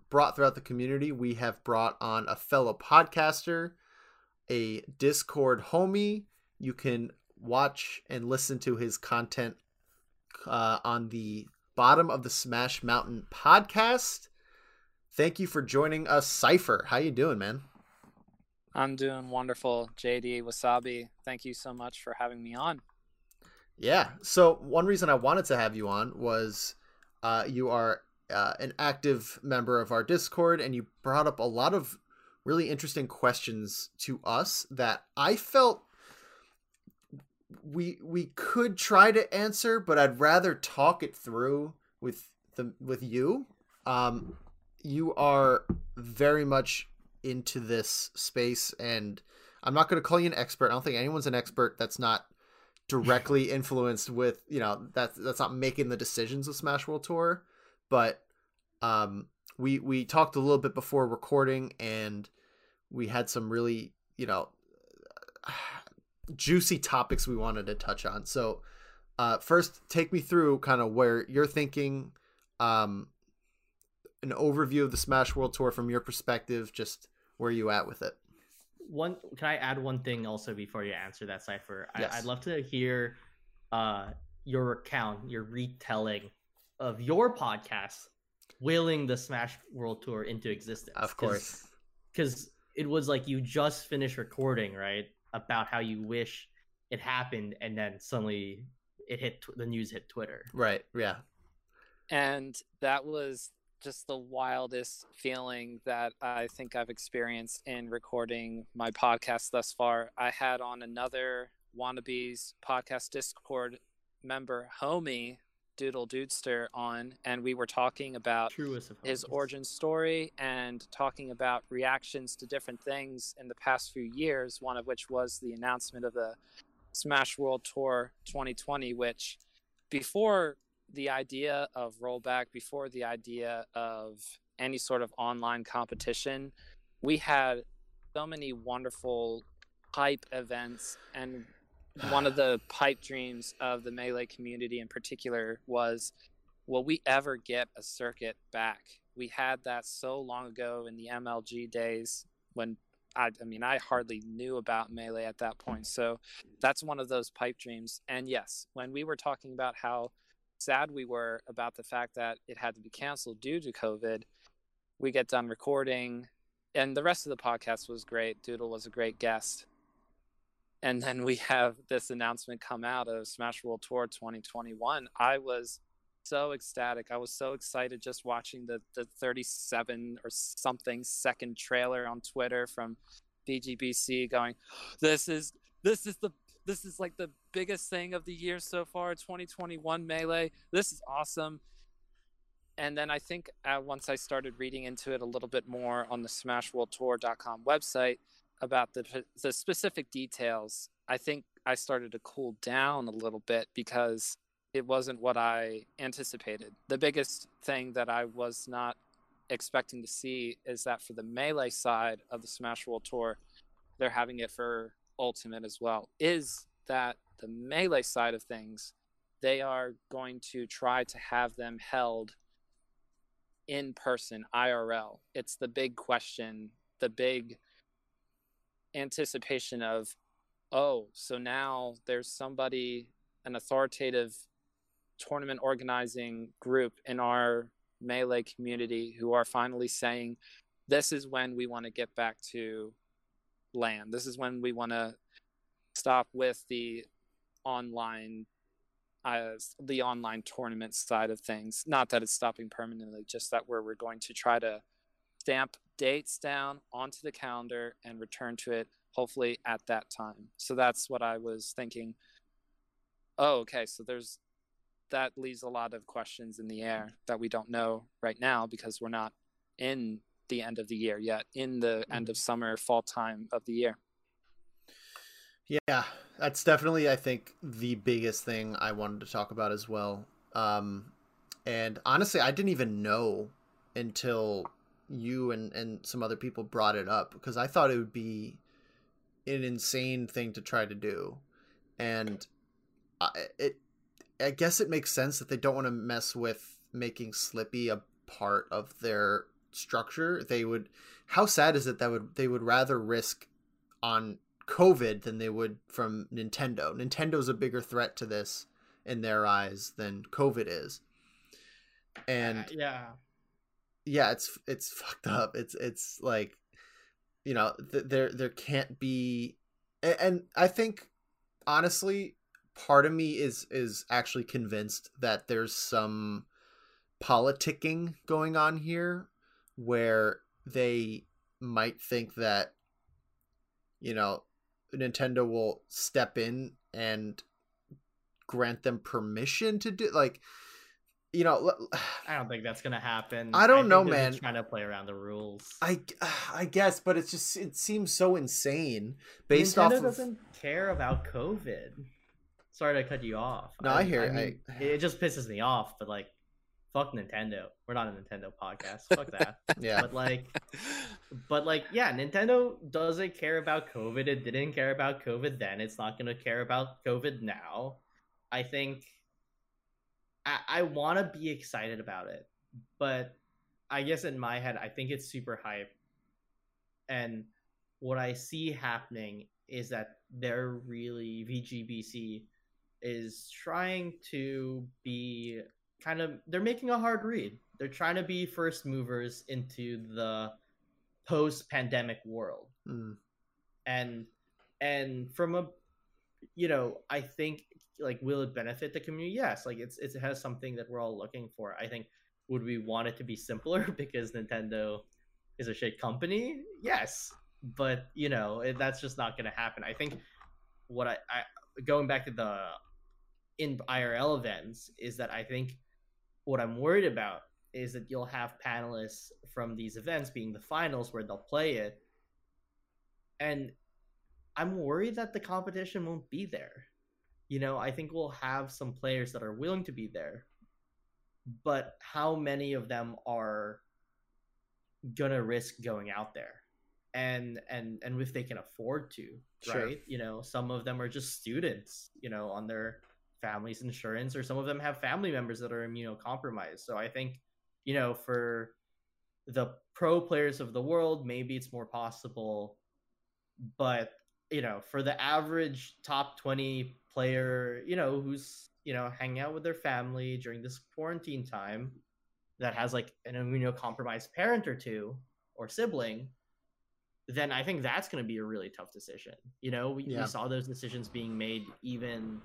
brought throughout the community. We have brought on a fellow podcaster, a Discord homie. You can watch and listen to his content uh, on the bottom of the Smash Mountain podcast. Thank you for joining us, Cyfer. How you doing, man? I'm doing wonderful, JD Wasabi. Thank you so much for having me on. Yeah. So one reason I wanted to have you on was uh, you are uh, an active member of our Discord, and you brought up a lot of really interesting questions to us that I felt we we could try to answer, but I'd rather talk it through with the with you. Um, you are very much into this space, and I'm not going to call you an expert. I don't think anyone's an expert that's not directly influenced with you know that's that's not making the decisions of Smash World Tour, but um, we we talked a little bit before recording, and we had some really you know juicy topics we wanted to touch on. So uh, first, take me through kind of where you're thinking, um, an overview of the Smash World Tour from your perspective. Just where you at with it? One, can I add one thing also before you answer that Cyfer? Yes. I, would love to hear uh, your account, your retelling of your podcast, willing the Smash World Tour into existence. Of course, because it was like you just finished recording, right? About how you wish it happened, and then suddenly it hit the news hit Twitter. Right. Yeah. And that was just the wildest feeling that I think I've experienced in recording my podcast thus far. I had on another Wannabes podcast Discord member, Homie Doodle Dudester, on, and we were talking about his origin story and talking about reactions to different things in the past few years, one of which was the announcement of the Smash World Tour 2020, which before the idea of rollback, before the idea of any sort of online competition, we had so many wonderful hype events. And one of the pipe dreams of the Melee community in particular was will we ever get a circuit back? We had that so long ago in the MLG days when I, I mean, I hardly knew about Melee at that point. So that's one of those pipe dreams. And yes, when we were talking about how sad we were about the fact that it had to be canceled due to COVID, we get done recording, and the rest of the podcast was great. Doodle was a great guest. And then we have this announcement come out of Smash World Tour 2021. I was so ecstatic. I was so excited just watching the, the 37 or something second trailer on Twitter from VGBC going, this is this is the this is like the biggest thing of the year so far 2021 melee this is awesome and then i think uh, once i started reading into it a little bit more on the smashworldtour.com website about the, the specific details i think i started to cool down a little bit because it wasn't what i anticipated. The biggest thing that i was not expecting to see is that for the melee side of the smash world tour they're having it for ultimate as well is that the melee side of things they are going to try to have them held in person irl it's the big question the big anticipation of oh so now there's somebody an authoritative tournament organizing group in our melee community who are finally saying this is when we want to get back to land. This is when we want to stop with the online uh, the online tournament side of things. Not that it's stopping permanently, just that where we're going to try to stamp dates down onto the calendar and return to it hopefully at that time. So that's what I was thinking. Oh, okay. So there's that leaves a lot of questions in the air that we don't know right now because we're not in the end of the year yet, in the end of summer, fall time of the year. Yeah, that's definitely, I think, the biggest thing I wanted to talk about as well. Um, and honestly, I didn't even know until you and, and some other people brought it up because I thought it would be an insane thing to try to do. And I, it, I guess it makes sense that they don't want to mess with making Slippi a part of their structure, they would. How sad is it that would they would rather risk on COVID than they would from Nintendo? Nintendo's a bigger threat to this in their eyes than COVID is. And uh, yeah, yeah, it's it's fucked up. It's it's like, you know, th- there there can't be, and, and I think honestly, part of me is is actually convinced that there's some politicking going on here where they might think that you know Nintendo will step in and grant them permission to do like you know I don't think that's gonna happen. I don't I know, man. Trying to play around the rules. I I guess, but it's just it seems so insane based Nintendo off. Doesn't care about COVID. Sorry to cut you off. No, I, I hear I mean, it. it just pisses me off, but like fuck Nintendo. We're not a Nintendo podcast. Fuck that. Yeah. But like, but like, yeah, Nintendo doesn't care about COVID. It didn't care about COVID then. It's not gonna care about COVID now. I think I, I want to be excited about it, but I guess in my head, I think it's super hype. And what I see happening is that they're really VGBC is trying to be kind of they're making a hard read. They're trying to be first movers into the post-pandemic world. Mm. And and from a you know, I think like will it benefit the community? Yes, like it's it has something that we're all looking for. I think would we want it to be simpler because Nintendo is a shit company? Yes, but you know it, that's just not going to happen. I think what I, I going back to the in IRL events is that I think what I'm worried about is that you'll have panelists from these events being the finals where they'll play it and I'm worried that the competition won't be there. You know, I think we'll have some players that are willing to be there, but how many of them are gonna risk going out there? And and and if they can afford to, Sure. right? You know, some of them are just students, you know, on their family's insurance, or some of them have family members that are immunocompromised. So I think, you know, for the pro players of the world, maybe it's more possible but you know for the average top 20 player you know who's you know hanging out with their family during this quarantine time that has like an immunocompromised parent or two or sibling then i think that's going to be a really tough decision you know we, Yeah. we saw those decisions being made even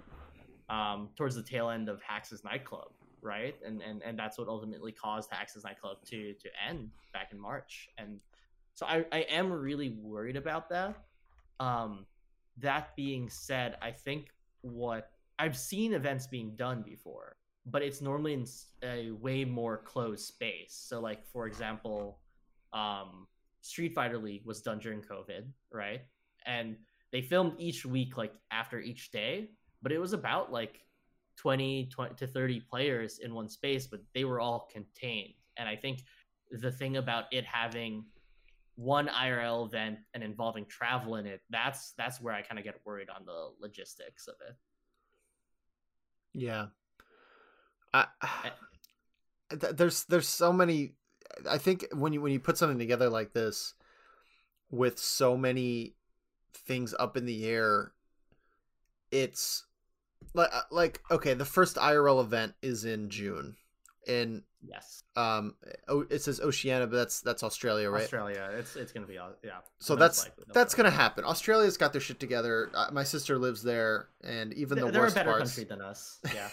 um, towards the tail end of hax's nightclub right and, and and that's what ultimately caused hax's nightclub to to end back in march and so I, I am really worried about that. Um, that being said, I think what I've seen events being done before, but it's normally in a way more closed space. So, like for example, um, Street Fighter League was done during COVID, right? And they filmed each week, like after each day, but it was about like 20, 20 to 30 players in one space, but they were all contained. And I think the thing about it having one IRL event and involving travel in it, that's that's where I kind of get worried on the logistics of it. Yeah. I, eh. th- there's there's so many I think when you when you put something together like this with so many things up in the air it's like uh, like okay, the first IRL event is in June. In Yes, um oh, it says Oceania, but that's that's Australia, right? Australia, it's it's gonna be all yeah. So that's likely, they'll that's play. gonna happen. Australia's got their shit together. Uh, my sister lives there, and even They're, the they're a better parts, country than us. Yeah.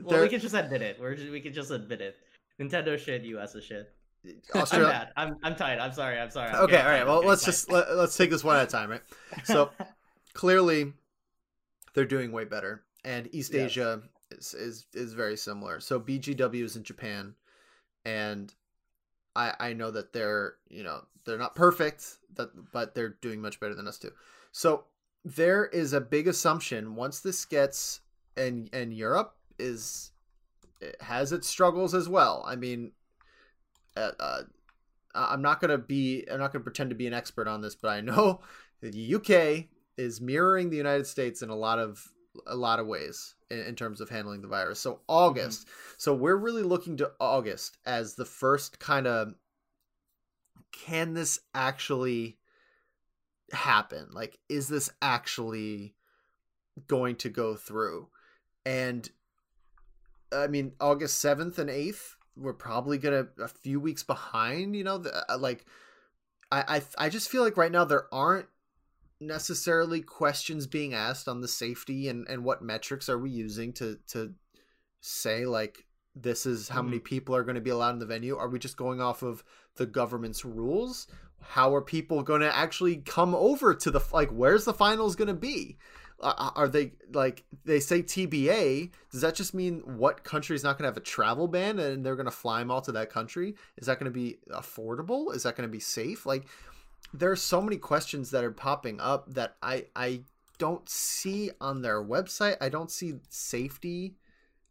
well, we could just admit it. We're just, we could just admit it. Nintendo shit, US is shit. Australia. I'm. I'm I'm tight. I'm sorry. I'm sorry. I'm okay all right well let's just let, let's take this one at a time right so- clearly they're doing way better and east asia is, is is very similar. So bgw is in japan and i i know that they're you know they're not perfect that but they're doing much better than us too. So there is a big assumption once this gets and and europe is it has its struggles as well. I mean uh, uh, I'm not gonna be I'm not gonna pretend to be an expert on this, but I know the UK is mirroring the United States in a lot of a lot of ways in, in terms of handling the virus. So August, so we're really looking to August as the first kind of can this actually happen? Like, is this actually going to go through? And I mean, August seventh and eighth we're probably gonna a few weeks behind you know the, uh, like I, I i just feel like right now there aren't necessarily questions being asked on the safety and and what metrics are we using to to say like this is how many people are going to be allowed in the venue are we just going off of the government's rules how are people going to actually come over to the like where's the finals going to be uh, are they like they say TBA? Does that just mean what country is not going to have a travel ban and they're going to fly them all to that country? Is that going to be affordable? Is that going to be safe? Like, there are so many questions that are popping up that I I don't see on their website. I don't see safety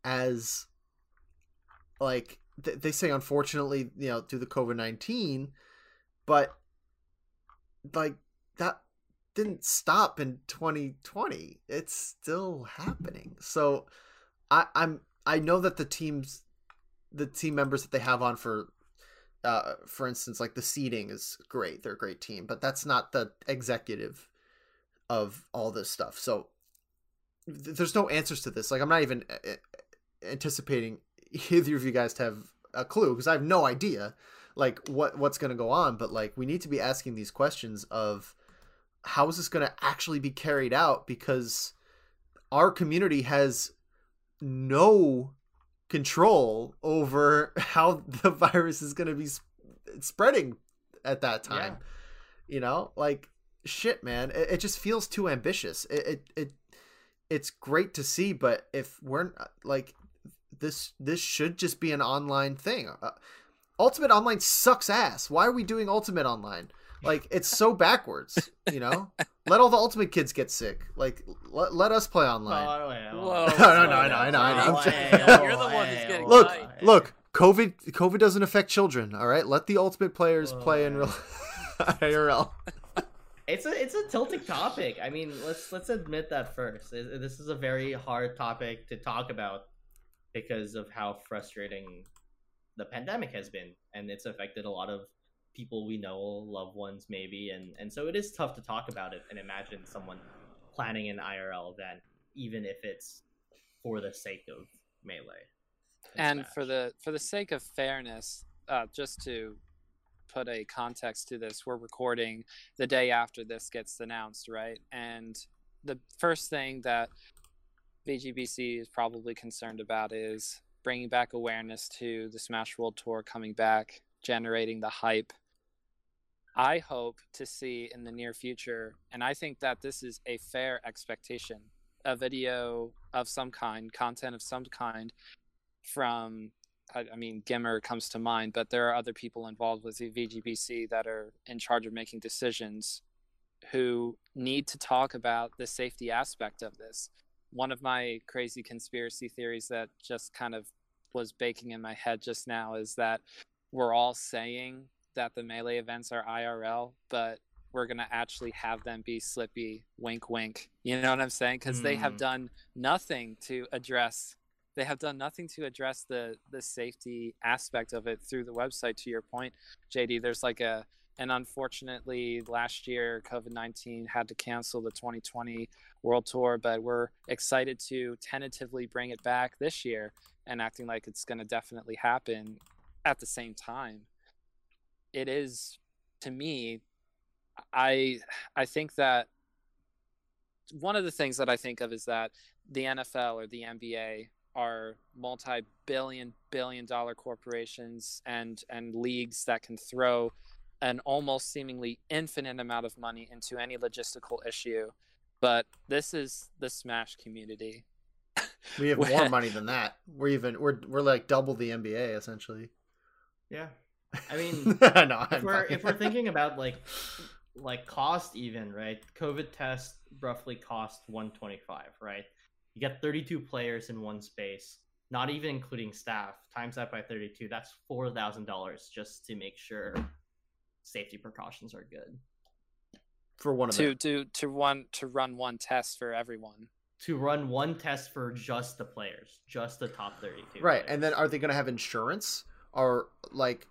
as like th- they say unfortunately, you know, due to COVID nineteen, but like that didn't stop in 2020. It's still happening. So I, I'm I know that the teams, the team members that they have on for, uh, for instance, like the seating is great. They're a great team, but that's not the executive of all this stuff. So th- there's no answers to this. Like I'm not even uh, anticipating either of you guys to have a clue because I have no idea like what what's going to go on but like we need to be asking these questions of how is this going to actually be carried out because our community has no control over how the virus is going to be sp- spreading at that time. Yeah. you know like shit man it, it, just feels too ambitious. It, it it it's great to see but if we're like this this should just be an online thing. Uh, ultimate online sucks ass. Why are we doing ultimate online like it's so backwards, you know. let all the ultimate kids get sick. Like let, let us play online. Oh, Whoa, no, no, no, I know, I know. You're the one who's getting look, tight. look. COVID, COVID doesn't affect children. All right, let the ultimate players Whoa. play in real IRL. It's a it's a tilting topic. I mean, let's let's admit that first. This is a very hard topic to talk about because of how frustrating the pandemic has been, and it's affected a lot of people we know, loved ones maybe, and and so it is tough to talk about it and imagine someone planning an IRL event, even if it's for the sake of melee. And, and for the for the sake of fairness, uh, just to put a context to this, we're recording the day after this gets announced, right? And the first thing that VGBC is probably concerned about is bringing back awareness to the Smash World Tour coming back, generating the hype I hope to see in the near future, and I think that this is a fair expectation, a video of some kind, content of some kind from, I, I mean, GIMR comes to mind, but there are other people involved with the VGBC that are in charge of making decisions who need to talk about the safety aspect of this. One of my crazy conspiracy theories that just kind of was baking in my head just now is that we're all saying that the melee events are IRL, but we're gonna actually have them be Slippi, wink, wink. You know what I'm saying? Because mm. they have hmm. done nothing to address. They have done nothing to address the the safety aspect of it through the website. To your point, JD, there's like a and unfortunately last year covid-19 had to cancel the 2020 world tour but we're excited to tentatively bring it back this year and acting like it's going to definitely happen at the same time it is to me i i think that one of the things that i think of is that the nfl or the nba are multi-billion billion dollar corporations and and leagues that can throw an almost seemingly infinite amount of money into any logistical issue. But this is the smash community. We have more money than that. We're even we're we're like double the nba essentially. Yeah I mean, no, if we're if we're thinking about like like cost even right, COVID test roughly cost one twenty five, right? You get thirty two players in one space, not even including staff. Times that by thirty two, that's four thousand dollars just to make sure safety precautions are good. For one of to them. to to run to run one test for everyone to run one test for just the players, just the top 32. Right. Players. And then are they going to have insurance or like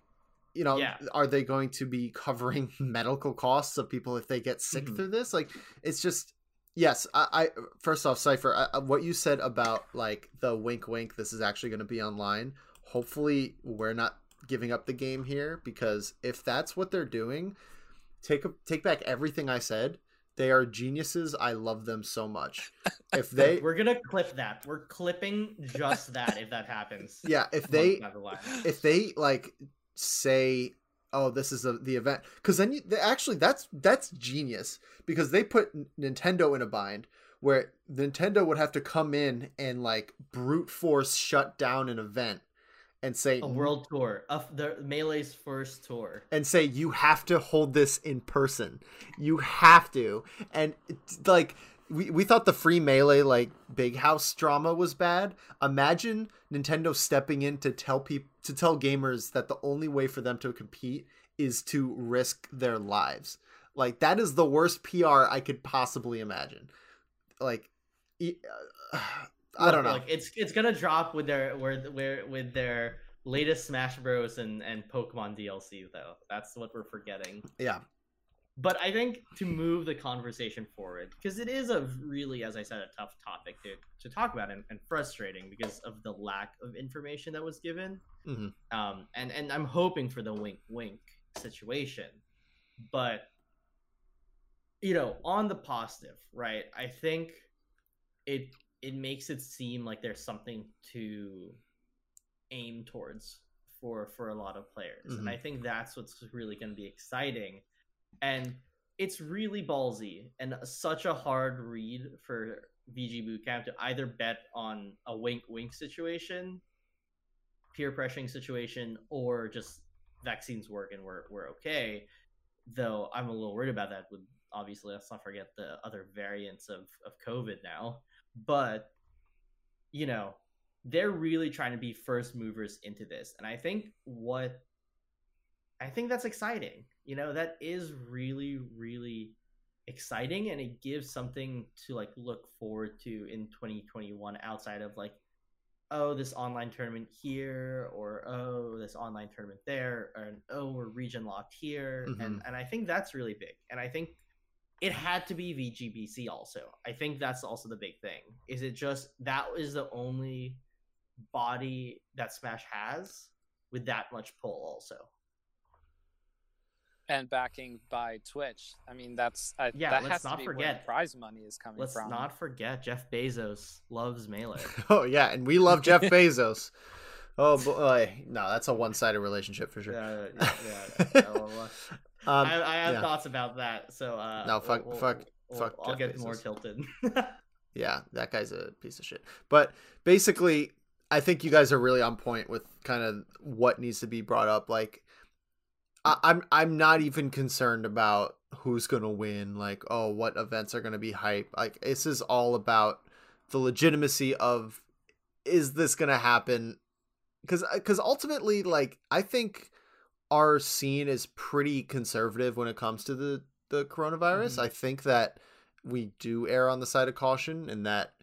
you know yeah. are they going to be covering medical costs of people if they get sick mm-hmm. through this like it's just yes I, I first off Cyfer I, what you said about like the wink wink this is actually going to be online hopefully we're not giving up the game here because if that's what they're doing take a, take back everything i said they are geniuses i love them so much if they we're gonna clip that we're clipping just that if that happens yeah if they if they like say oh this is a, the event. Because then you actually that's that's genius because they put nintendo in a bind where nintendo would have to come in and like brute force shut down an event and say a world tour of the melee's first tour. And say you have to hold this in person. You have to. And like we, we thought the free melee like big house drama was bad. Imagine Nintendo stepping in to tell people to tell gamers that the only way for them to compete is to risk their lives. Like that is the worst PR I could possibly imagine. Like uh, I don't know. Like it's it's gonna drop with their where where with their latest Smash Bros and and Pokemon DLC though. That's what we're forgetting. Yeah. But I think to move the conversation forward, because it is a really, as I said, a tough topic to, to talk about and, and frustrating because of the lack of information that was given. Mm-hmm. Um, and and I'm hoping for the wink wink situation, but you know, on the positive, right? I think it it makes it seem like there's something to aim towards for for a lot of players mm-hmm. and i think that's what's really going to be exciting and it's really ballsy and such a hard read for vg bootcamp to either bet on a wink wink situation peer pressuring situation or just vaccines work and we're, we're okay. Though i'm a little worried about that with obviously let's not forget the other variants of, of covid now. But you know they're really trying to be first movers into this. And i think what i think that's exciting you know that is really really exciting and it gives something to like look forward to in 2021 outside of like oh this online tournament here or oh this online tournament there and oh we're region locked here mm-hmm. and and i think that's really big and i think it had to be VGBC also. I think that's also the big thing. Is it just that is the only body that Smash has with that much pull also. And backing by Twitch. I mean that's I, yeah. That let's not forget prize money is coming let's from. Let's not forget Jeff Bezos loves melee. oh yeah, and we love Jeff Bezos. Oh boy, no, that's a one-sided relationship for sure. Yeah, yeah, yeah, yeah. Um, I, I, have yeah. thoughts about that. So uh, no, fuck, we'll, fuck, we'll, fuck. I'll Jeff get Bezos. more tilted. yeah, that guy's a piece of shit. But basically, I think you guys are really on point with kind of what needs to be brought up. Like, I, I'm I'm not even concerned about who's gonna win. Like, oh, what events are gonna be hype. Like, this is all about the legitimacy of is this gonna happen? Because because ultimately, like, I think our scene is pretty conservative when it comes to the the coronavirus. Mm-hmm. I think that we do err on the side of caution and that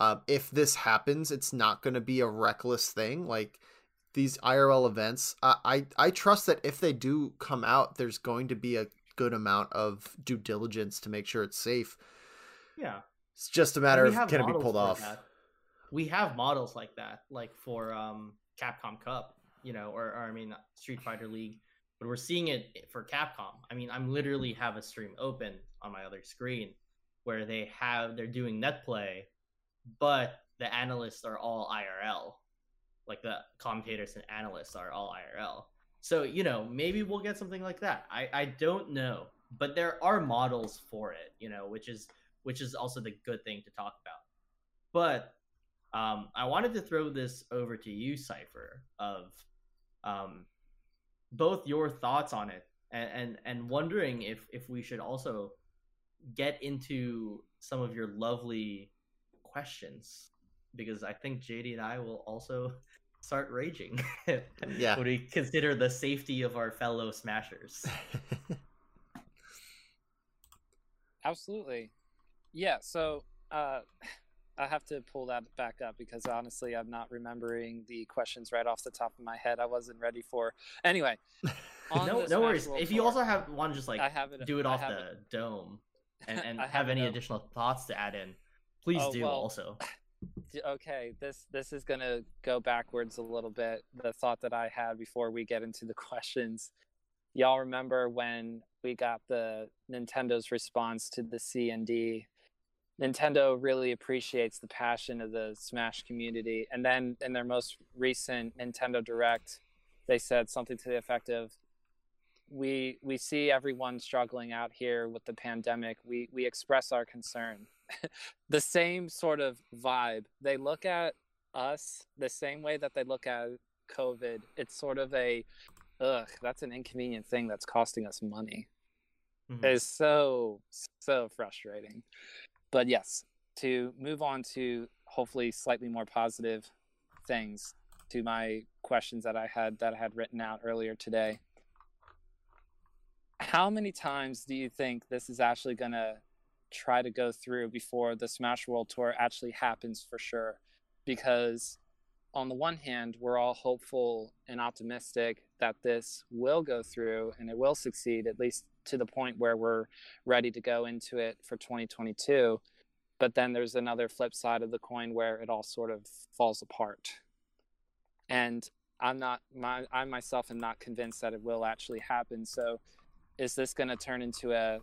um, if this happens, it's not going to be a reckless thing. Like these IRL events, I, I I trust that if they do come out, there's going to be a good amount of due diligence to make sure it's safe. Yeah, it's just a matter of can it be pulled off. That. We have models like that, like for um, Capcom Cup you know, or, or I mean Street Fighter League, but we're seeing it for Capcom. I mean, I'm literally have a stream open on my other screen where they have they're doing net play, but the analysts are all IRL. Like the commentators and analysts are all IRL. So, you know, maybe we'll get something like that. I I don't know, but there are models for it, you know, which is which is also the good thing to talk about. But um, I wanted to throw this over to you, Cyfer, of um, both your thoughts on it and, and and wondering if if we should also get into some of your lovely questions because I think JD and I will also start raging. yeah. When we consider the safety of our fellow smashers. Absolutely. Yeah, so uh I have to pull that back up because honestly, I'm not remembering the questions right off the top of my head. I wasn't ready for. Anyway, no, no worries. If you also have one, just like I have it, do it off the it. dome, and, and have, have any additional thoughts to add in, please oh, do well, also. Okay, this this is gonna go backwards a little bit. The thought that I had before we get into the questions. Y'all remember when we got the Nintendo's response to the C and D Nintendo really appreciates the passion of the Smash community. And then in their most recent Nintendo Direct, they said something to the effect of, "We we see everyone struggling out here with the pandemic. We we express our concern." the same sort of vibe. They look at us the same way that they look at COVID. It's sort of a, ugh, that's an inconvenient thing that's costing us money. Mm-hmm. It's so so frustrating. but yes, to move on to hopefully slightly more positive things to my questions that I had that I had written out earlier today. How many times do you think this is actually going to try to go through before the Smash World Tour actually happens for sure? Because on the one hand, we're all hopeful and optimistic that this will go through and it will succeed, at least to the point where we're ready to go into it for 2022. But then there's another flip side of the coin where it all sort of falls apart. And I'm not, my, I myself am not convinced that it will actually happen. So is this going to turn into a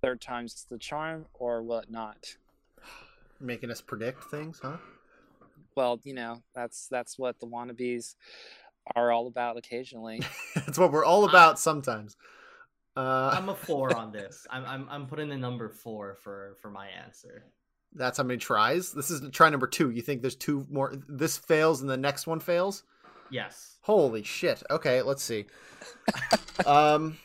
third time's the charm or will it not? Making us predict things, huh? Well, you know, that's that's what the wannabes are all about occasionally. That's what we're all about sometimes. Uh, I'm a four on this. I'm I'm I'm putting the number four for for my answer. that's how many tries. This is try number two. You think there's two more? This fails and the next one fails. Yes. Holy shit! Okay, let's see. um,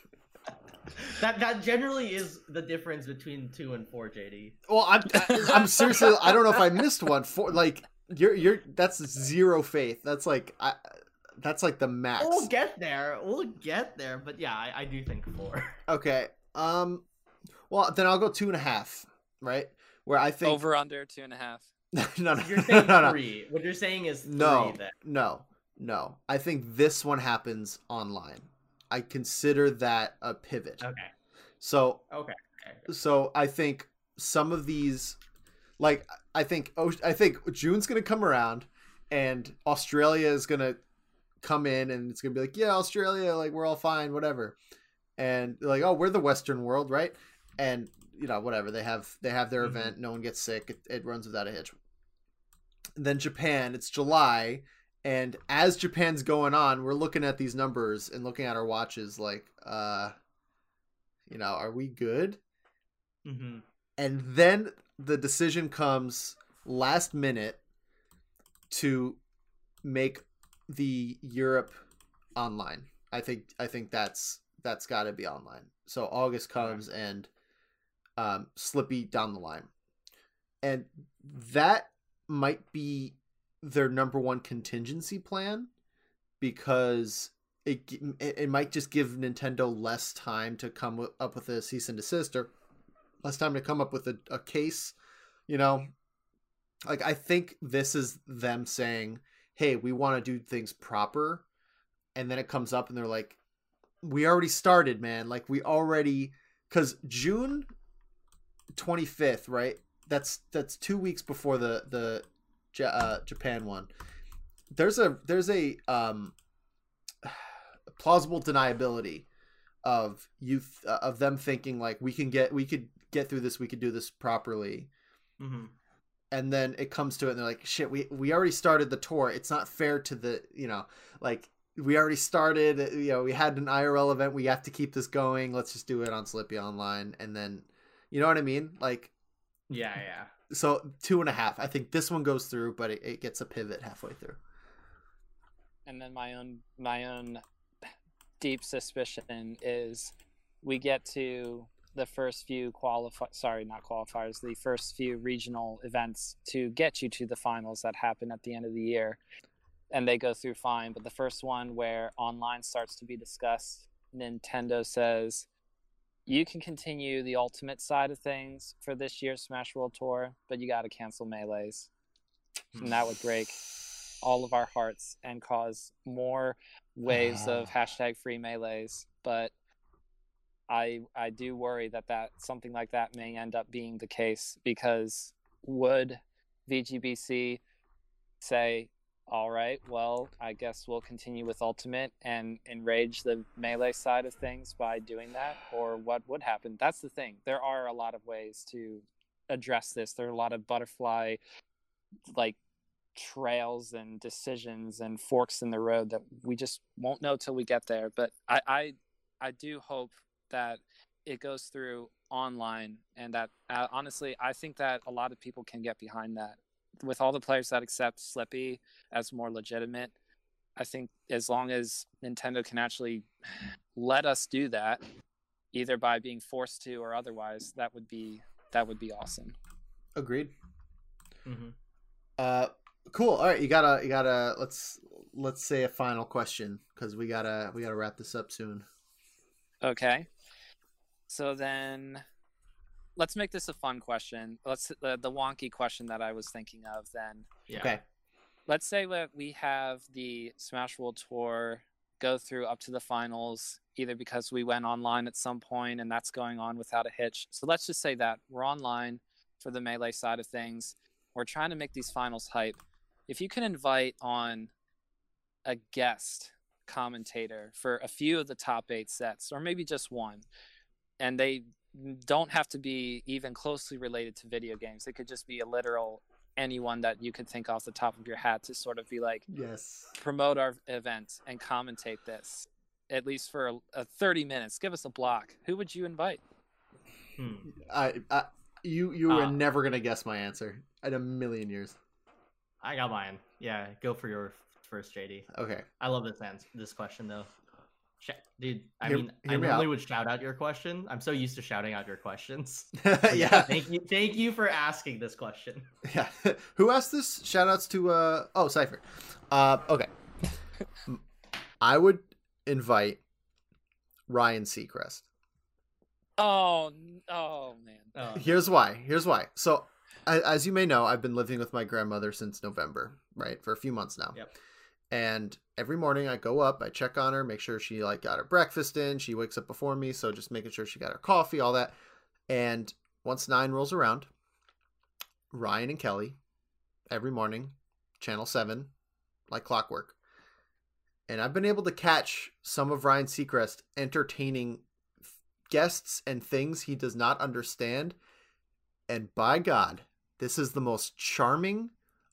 That that generally is the difference between two and four, JD. well, I'm I, I'm seriously. I don't know if I missed one. For like, you're you're that's zero faith. That's like I. That's like the max. We'll get there. We'll get there. But yeah, I, I do think four. Okay. Um. Well, then I'll go two and a half. Right. Where I think Over under two and a half. no, no, You're saying no, no, three. What you're saying is three no, then. no, no. I think this one happens online. I consider that a pivot. Okay. So, Okay. okay. so I think some of these, like, I think, oh, I think June's gonna come around, and Australia is gonna come in, and it's gonna be like, yeah, Australia, like, we're all fine, whatever, and like, oh, we're the Western world, right? And you know, whatever they have, they have their Mhm. event. No one gets sick. It, it runs without a hitch. then Japan, it's July, and as Japan's going on, we're looking at these numbers and looking at our watches, like, uh, you know, are we good? Mm-hmm. And then the decision comes last minute to make the Europe online. I think I think that's that's got to be online. So August comes and um, Slippi down the line, and that might be their number one contingency plan because it it, might just give Nintendo less time to come up with a cease and desist or less time to come up with a, a case. You know, like I think this is them saying, "Hey, we want to do things proper," and then it comes up and they're like, "We already started, man. Like we already." Because June 25th, right? That's that's two weeks before the the Ja- uh, Japan one. There's a there's a um plausible deniability of youth uh, of them thinking like we can get we could get through this we could do this properly Mm-hmm. and then it comes to it and they're like shit we we already started the tour it's not fair to the you know like we already started you know we had an IRL event we have to keep this going let's just do it on Slippi online and then you know what I mean like Yeah, yeah. So two and a half. I think this one goes through but it, it gets a pivot halfway through. And then my own my own deep suspicion is we get to the first few qualify sorry not qualifiers the first few regional events to get you to the finals that happen at the end of the year. And they go through fine but the first one where online starts to be discussed nintendo says you can continue the ultimate side of things for this year's smash world tour but you got to cancel melees. And that would break all of our hearts and cause more waves of hashtag free melees but i i do worry that that something like that may end up being the case because would vgbc say all right well i guess we'll continue with ultimate and enrage the melee side of things by doing that or what would happen that's the thing there are a lot of ways to address this there are a lot of butterfly like trails and decisions and forks in the road that we just won't know till we get there. But I, I, I do hope that it goes through online, and that uh, honestly, I think that a lot of people can get behind that. With all the players that accept Slippi as more legitimate, I think as long as Nintendo can actually let us do that, either by being forced to or otherwise, that would be that would be awesome. Agreed. Mm-hmm. Uh, cool. All right, you gotta, you gotta. Let's let's say a final question because we gotta we gotta wrap this up soon. Okay. So then let's make this a fun question. Let's the, the wonky question that I was thinking of then. Yeah. Okay. Let's say that we have the Smash World Tour go through up to the finals either because we went online at some point and that's going on without a hitch. So let's just say that we're online for the melee side of things. We're trying to make these finals hype. If you can invite on a guest commentator for a few of the top eight sets, or maybe just one, and they don't have to be even closely related to video games. It could just be a literal anyone that you could think off the top of your hat to sort of be like Yes. promote our event and commentate this at least for a, a 30 minutes give us a block who would you invite Hmm. I, I you you were Uh, never gonna guess my answer in a million years. I got mine. Yeah, go for your first, JD. Okay. I love this answer, this question though. Sh- Dude, I Hear- mean, I hear me normally out. would shout out your question. I'm so used to shouting out your questions. yeah. Thank you, thank you for asking this question. Yeah. Who asked this? Shout outs to uh oh Cyfer. Uh okay. I would invite Ryan Seacrest. oh oh man Oh, Here's why. Here's why. So a- as you may know, I've been living with my grandmother since November, right? For a few months now. Yep. And every morning I go up, I check on her, make sure she like got her breakfast in. She wakes up before me, so just making sure she got her coffee, all that. And once nine rolls around, Ryan and Kelly, every morning, channel seven, like clockwork. And I've been able to catch some of Ryan Seacrest entertaining guests and things he does not understand. And by God, this is the most charming,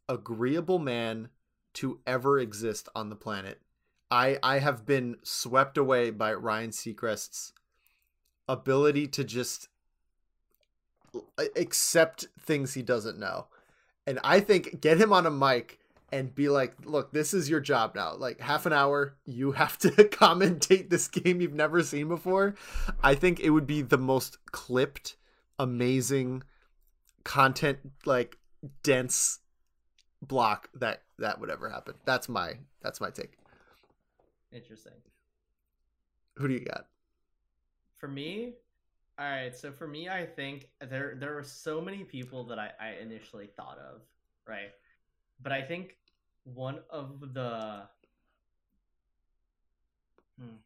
agreeable man to ever exist on the planet. I I have been swept away by Ryan Seacrest's ability to just accept things he doesn't know. And I think get him on a mic and be like, look, this is your job now. Like half an hour, you have to commentate this game you've never seen before. I think it would be the most clipped, amazing content like dense block that that would ever happen. That's my that's my take. interesting. Who do you got? For me, all right. So for me, I think there there were so many people that I, I initially thought of, right? But I think one of the, Hmm.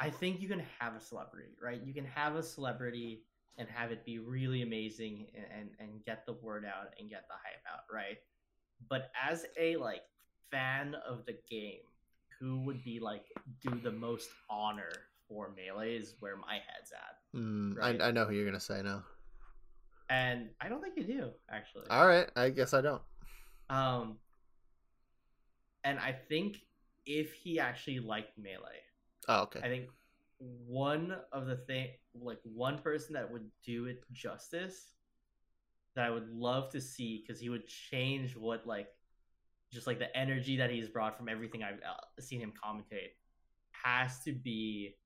I think you can have a celebrity, right? You can have a celebrity and have it be really amazing and, and get the word out and get the hype out, right? But as a like fan of the game, who would be like do the most honor for melee is where my head's at. Mm, Right. I, I know who you're gonna say now. And I don't think you do, actually. All right, I guess I don't. Um and I think if he actually liked melee, Oh, okay. I think one of the thing like one person that would do it justice that I would love to see because he would change what like just like the energy that he's brought from everything I've uh, seen him commentate has to be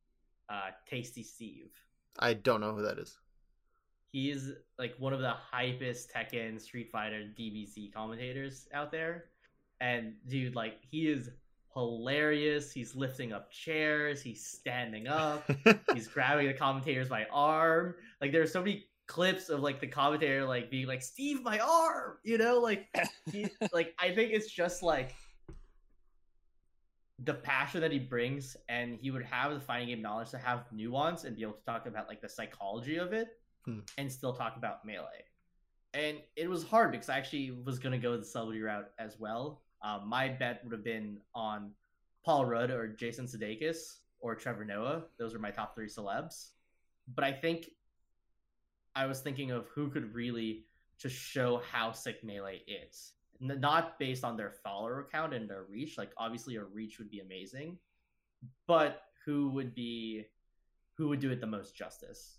uh Tasty Steve. I don't know who that is. he is like one of the hypest Tekken Street Fighter DBZ commentators out there. And dude, like he is hilarious. He's lifting up chairs, he's standing up, he's grabbing the commentators by arm. Like there's so many clips of like the commentator like being like, Steve, my arm, you know, like he like I think it's just like the passion that he brings and he would have the fighting game knowledge to have nuance and be able to talk about like the psychology of it Hmm. and still talk about melee and it was hard because i actually was going to go the celebrity route as well um, my bet would have been on paul rudd or jason sudeikis or trevor noah those were my top three celebs but i think i was thinking of who could really just show how sick melee is N- not based on their follower count and their reach. Like obviously a reach would be amazing, but who would be who would do it the most justice?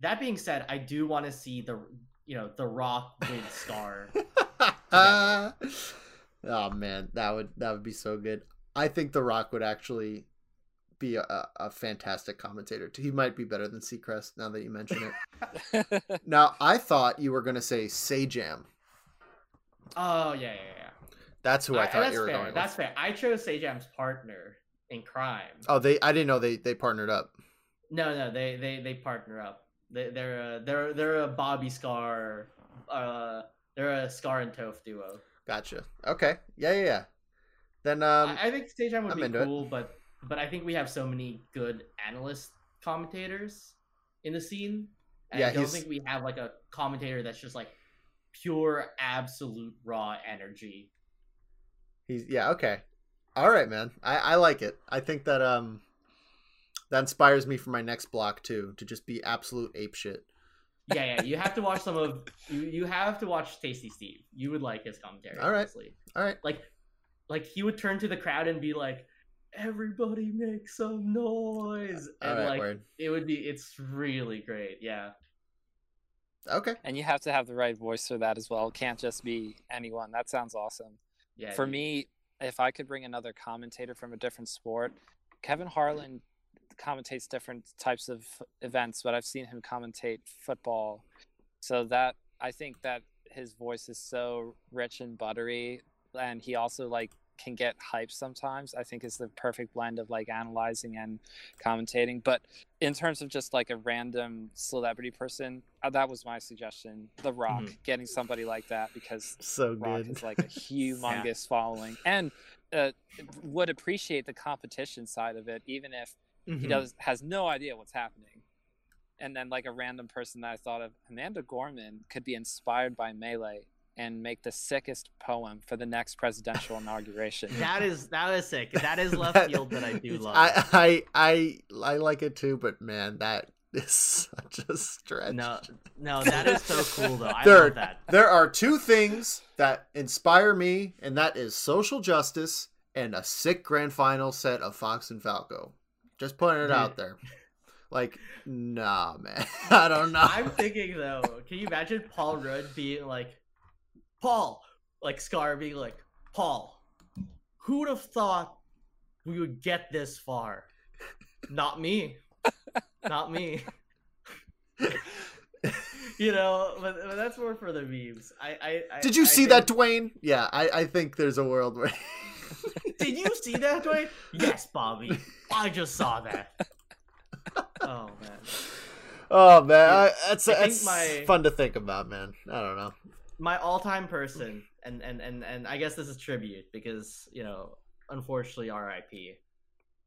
That being said, I do want to see the you know the Rock with Scar. oh man, that would that would be so good. I think The Rock would actually be a, a fantastic commentator. He might be better than Seacrest now that you mention it. now, I thought you were going to say Sajam. Oh yeah, yeah, yeah. That's who I, I- thought that's you were fair. going That's with. fair. I chose Sajam's partner in crime. Oh, they I didn't know they they partnered up. No, no, they they they partner up. They, they're a, they're they're a Bobby Scar, uh, they're a Scar and Toph duo. Gotcha. Okay. Yeah, yeah, yeah. Then um I, I think Sajam would I'm be into it. cool, but but I think we have so many good analyst commentators in the scene. Yeah, I don't he's- think we have like a commentator that's just like pure, absolute raw energy. he's yeah, okay. All right, man. I I like it. I think that um that inspires me for my next block too to just be absolute ape shit. Yeah, yeah. You have to watch some of you. You have to watch Tasty Steve. You would like his commentary. All right. Honestly. All right. like like he would turn to the crowd and be like everybody make some noise All and right, like word. it would be it's really great yeah Okay. and you have to have the right voice for that as well. It can't just be anyone. That sounds awesome. yeah For dude. me, if I could bring another commentator from a different sport, Kevin Harlan commentates different types of events, but I've seen him commentate football. So that I think that his voice is so rich and buttery and he also like can get hype sometimes. I think is the perfect blend of like analyzing and commentating. But in terms of just like a random celebrity person, uh, that was my suggestion. The Rock, Mhm. getting somebody like that because So Rock good. has like a humongous following and uh, would appreciate the competition side of it, even if he Mhm. does has no idea what's happening. And then like a random person that I thought of, Amanda Gorman could be inspired by Melee and make the sickest poem for the next presidential inauguration. that is that is sick that is left That- field that i do love I, I I I like it too, but man, that is such a stretch. no no that is so cool though i There- love that There are two things that inspire me, and that is social justice and a sick grand final set of Fox and Falco. Just putting it out there. Like, nah, man. I don't know. i'm thinking though can you imagine paul rudd being like paul like scar being like paul who would have thought we would get this far not me not me you know but, but that's more for the memes i i, I Did you I see that, Dwayne? Yeah, I, I think there's a world where. did you see that Dwayne? yes bobby i just saw that oh man oh man, I, that's I that's my- fun to think about, man. I don't know. my all-time person and and and and i guess this is tribute because you know unfortunately rip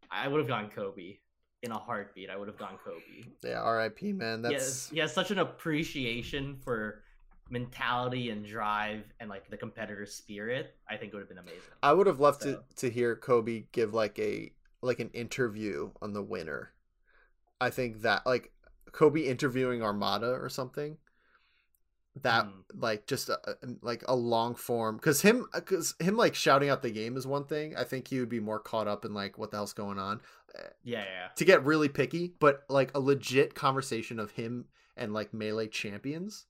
i would have gone kobe in a heartbeat i would have gone kobe Yeah, R.I.P. Man. he has, That's he has such an appreciation for mentality and drive and like the competitor spirit i think it would have been amazing I would have loved So- to to hear Kobe give like a like an interview on the winner. I think that like Kobe interviewing Armada or something. That Hmm. like just uh, uh, a, a- like a long form because him uh, because him like shouting out the game is one thing. I think he would be more caught up in like what the hell's going on yeah yeah to get really picky. But like a legit conversation of him and like melee champions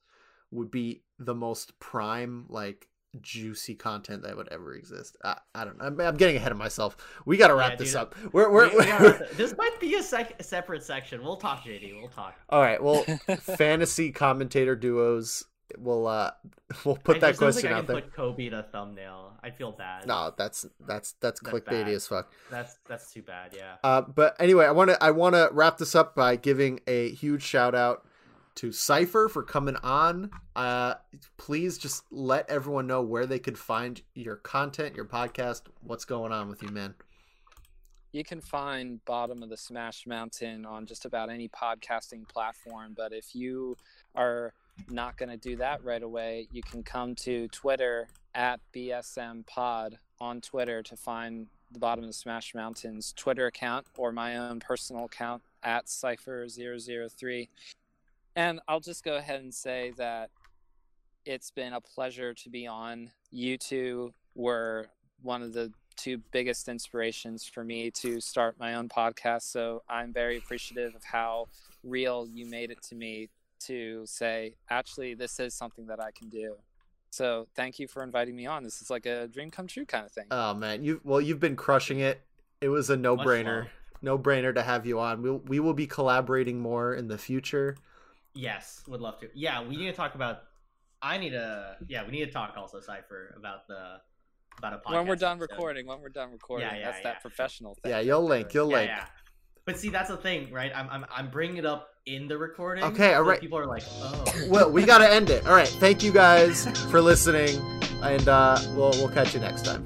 would be the most prime like juicy content that would ever exist. I, I don't know. I'm, I'm getting ahead of myself. We got to wrap Yeah, this up. We're we're, We- we we're- are- this might be a, sec- a separate section we'll talk jd we'll talk all right. Well, fantasy commentator duos. We'll uh we'll put I that question think I out can there. put kobe in a thumbnail i feel bad No, that's that's that's That's clickbaity bad. as fuck. that's that's too bad yeah Uh, but anyway, I want to I want to wrap this up by giving a huge shout out to Cyfer for coming on. Uh, please just let everyone know where they could find your content, your podcast, what's going on with you, man. You can find Bottom of the Smash Mountain on just about any podcasting platform. But if you are not going to do that right away, you can come to Twitter at BSM Pod on Twitter to find the Bottom of the Smash Mountain's Twitter account or my own personal account at Cyfer003. And I'll just go ahead and say that it's been a pleasure to be on. You two were one of the two biggest inspirations for me to start my own podcast. So I'm very appreciative of how real you made it to me to say, actually, this is something that I can do. So thank you for inviting me on. This is like a dream come true kind of thing. Oh man, you well you've been crushing it. It was a no brainer. no brainer to have you on. We'll, we will be collaborating more in the future. Yes, would love to. Yeah, we need to talk about. I need to. Yeah, we need to talk also, Cyfer, about the about a podcast. when we're done episode. recording, when we're done recording, Yeah, yeah, that's yeah, that professional thing. Yeah, you'll link. You'll Yeah, link. yeah. But see, that's the thing, right? I'm I'm, I'm bringing it up in the recording. Okay, so alright. People are like, oh. Well, we got to end it. All right. Thank you guys for listening, and uh, we'll we'll catch you next time.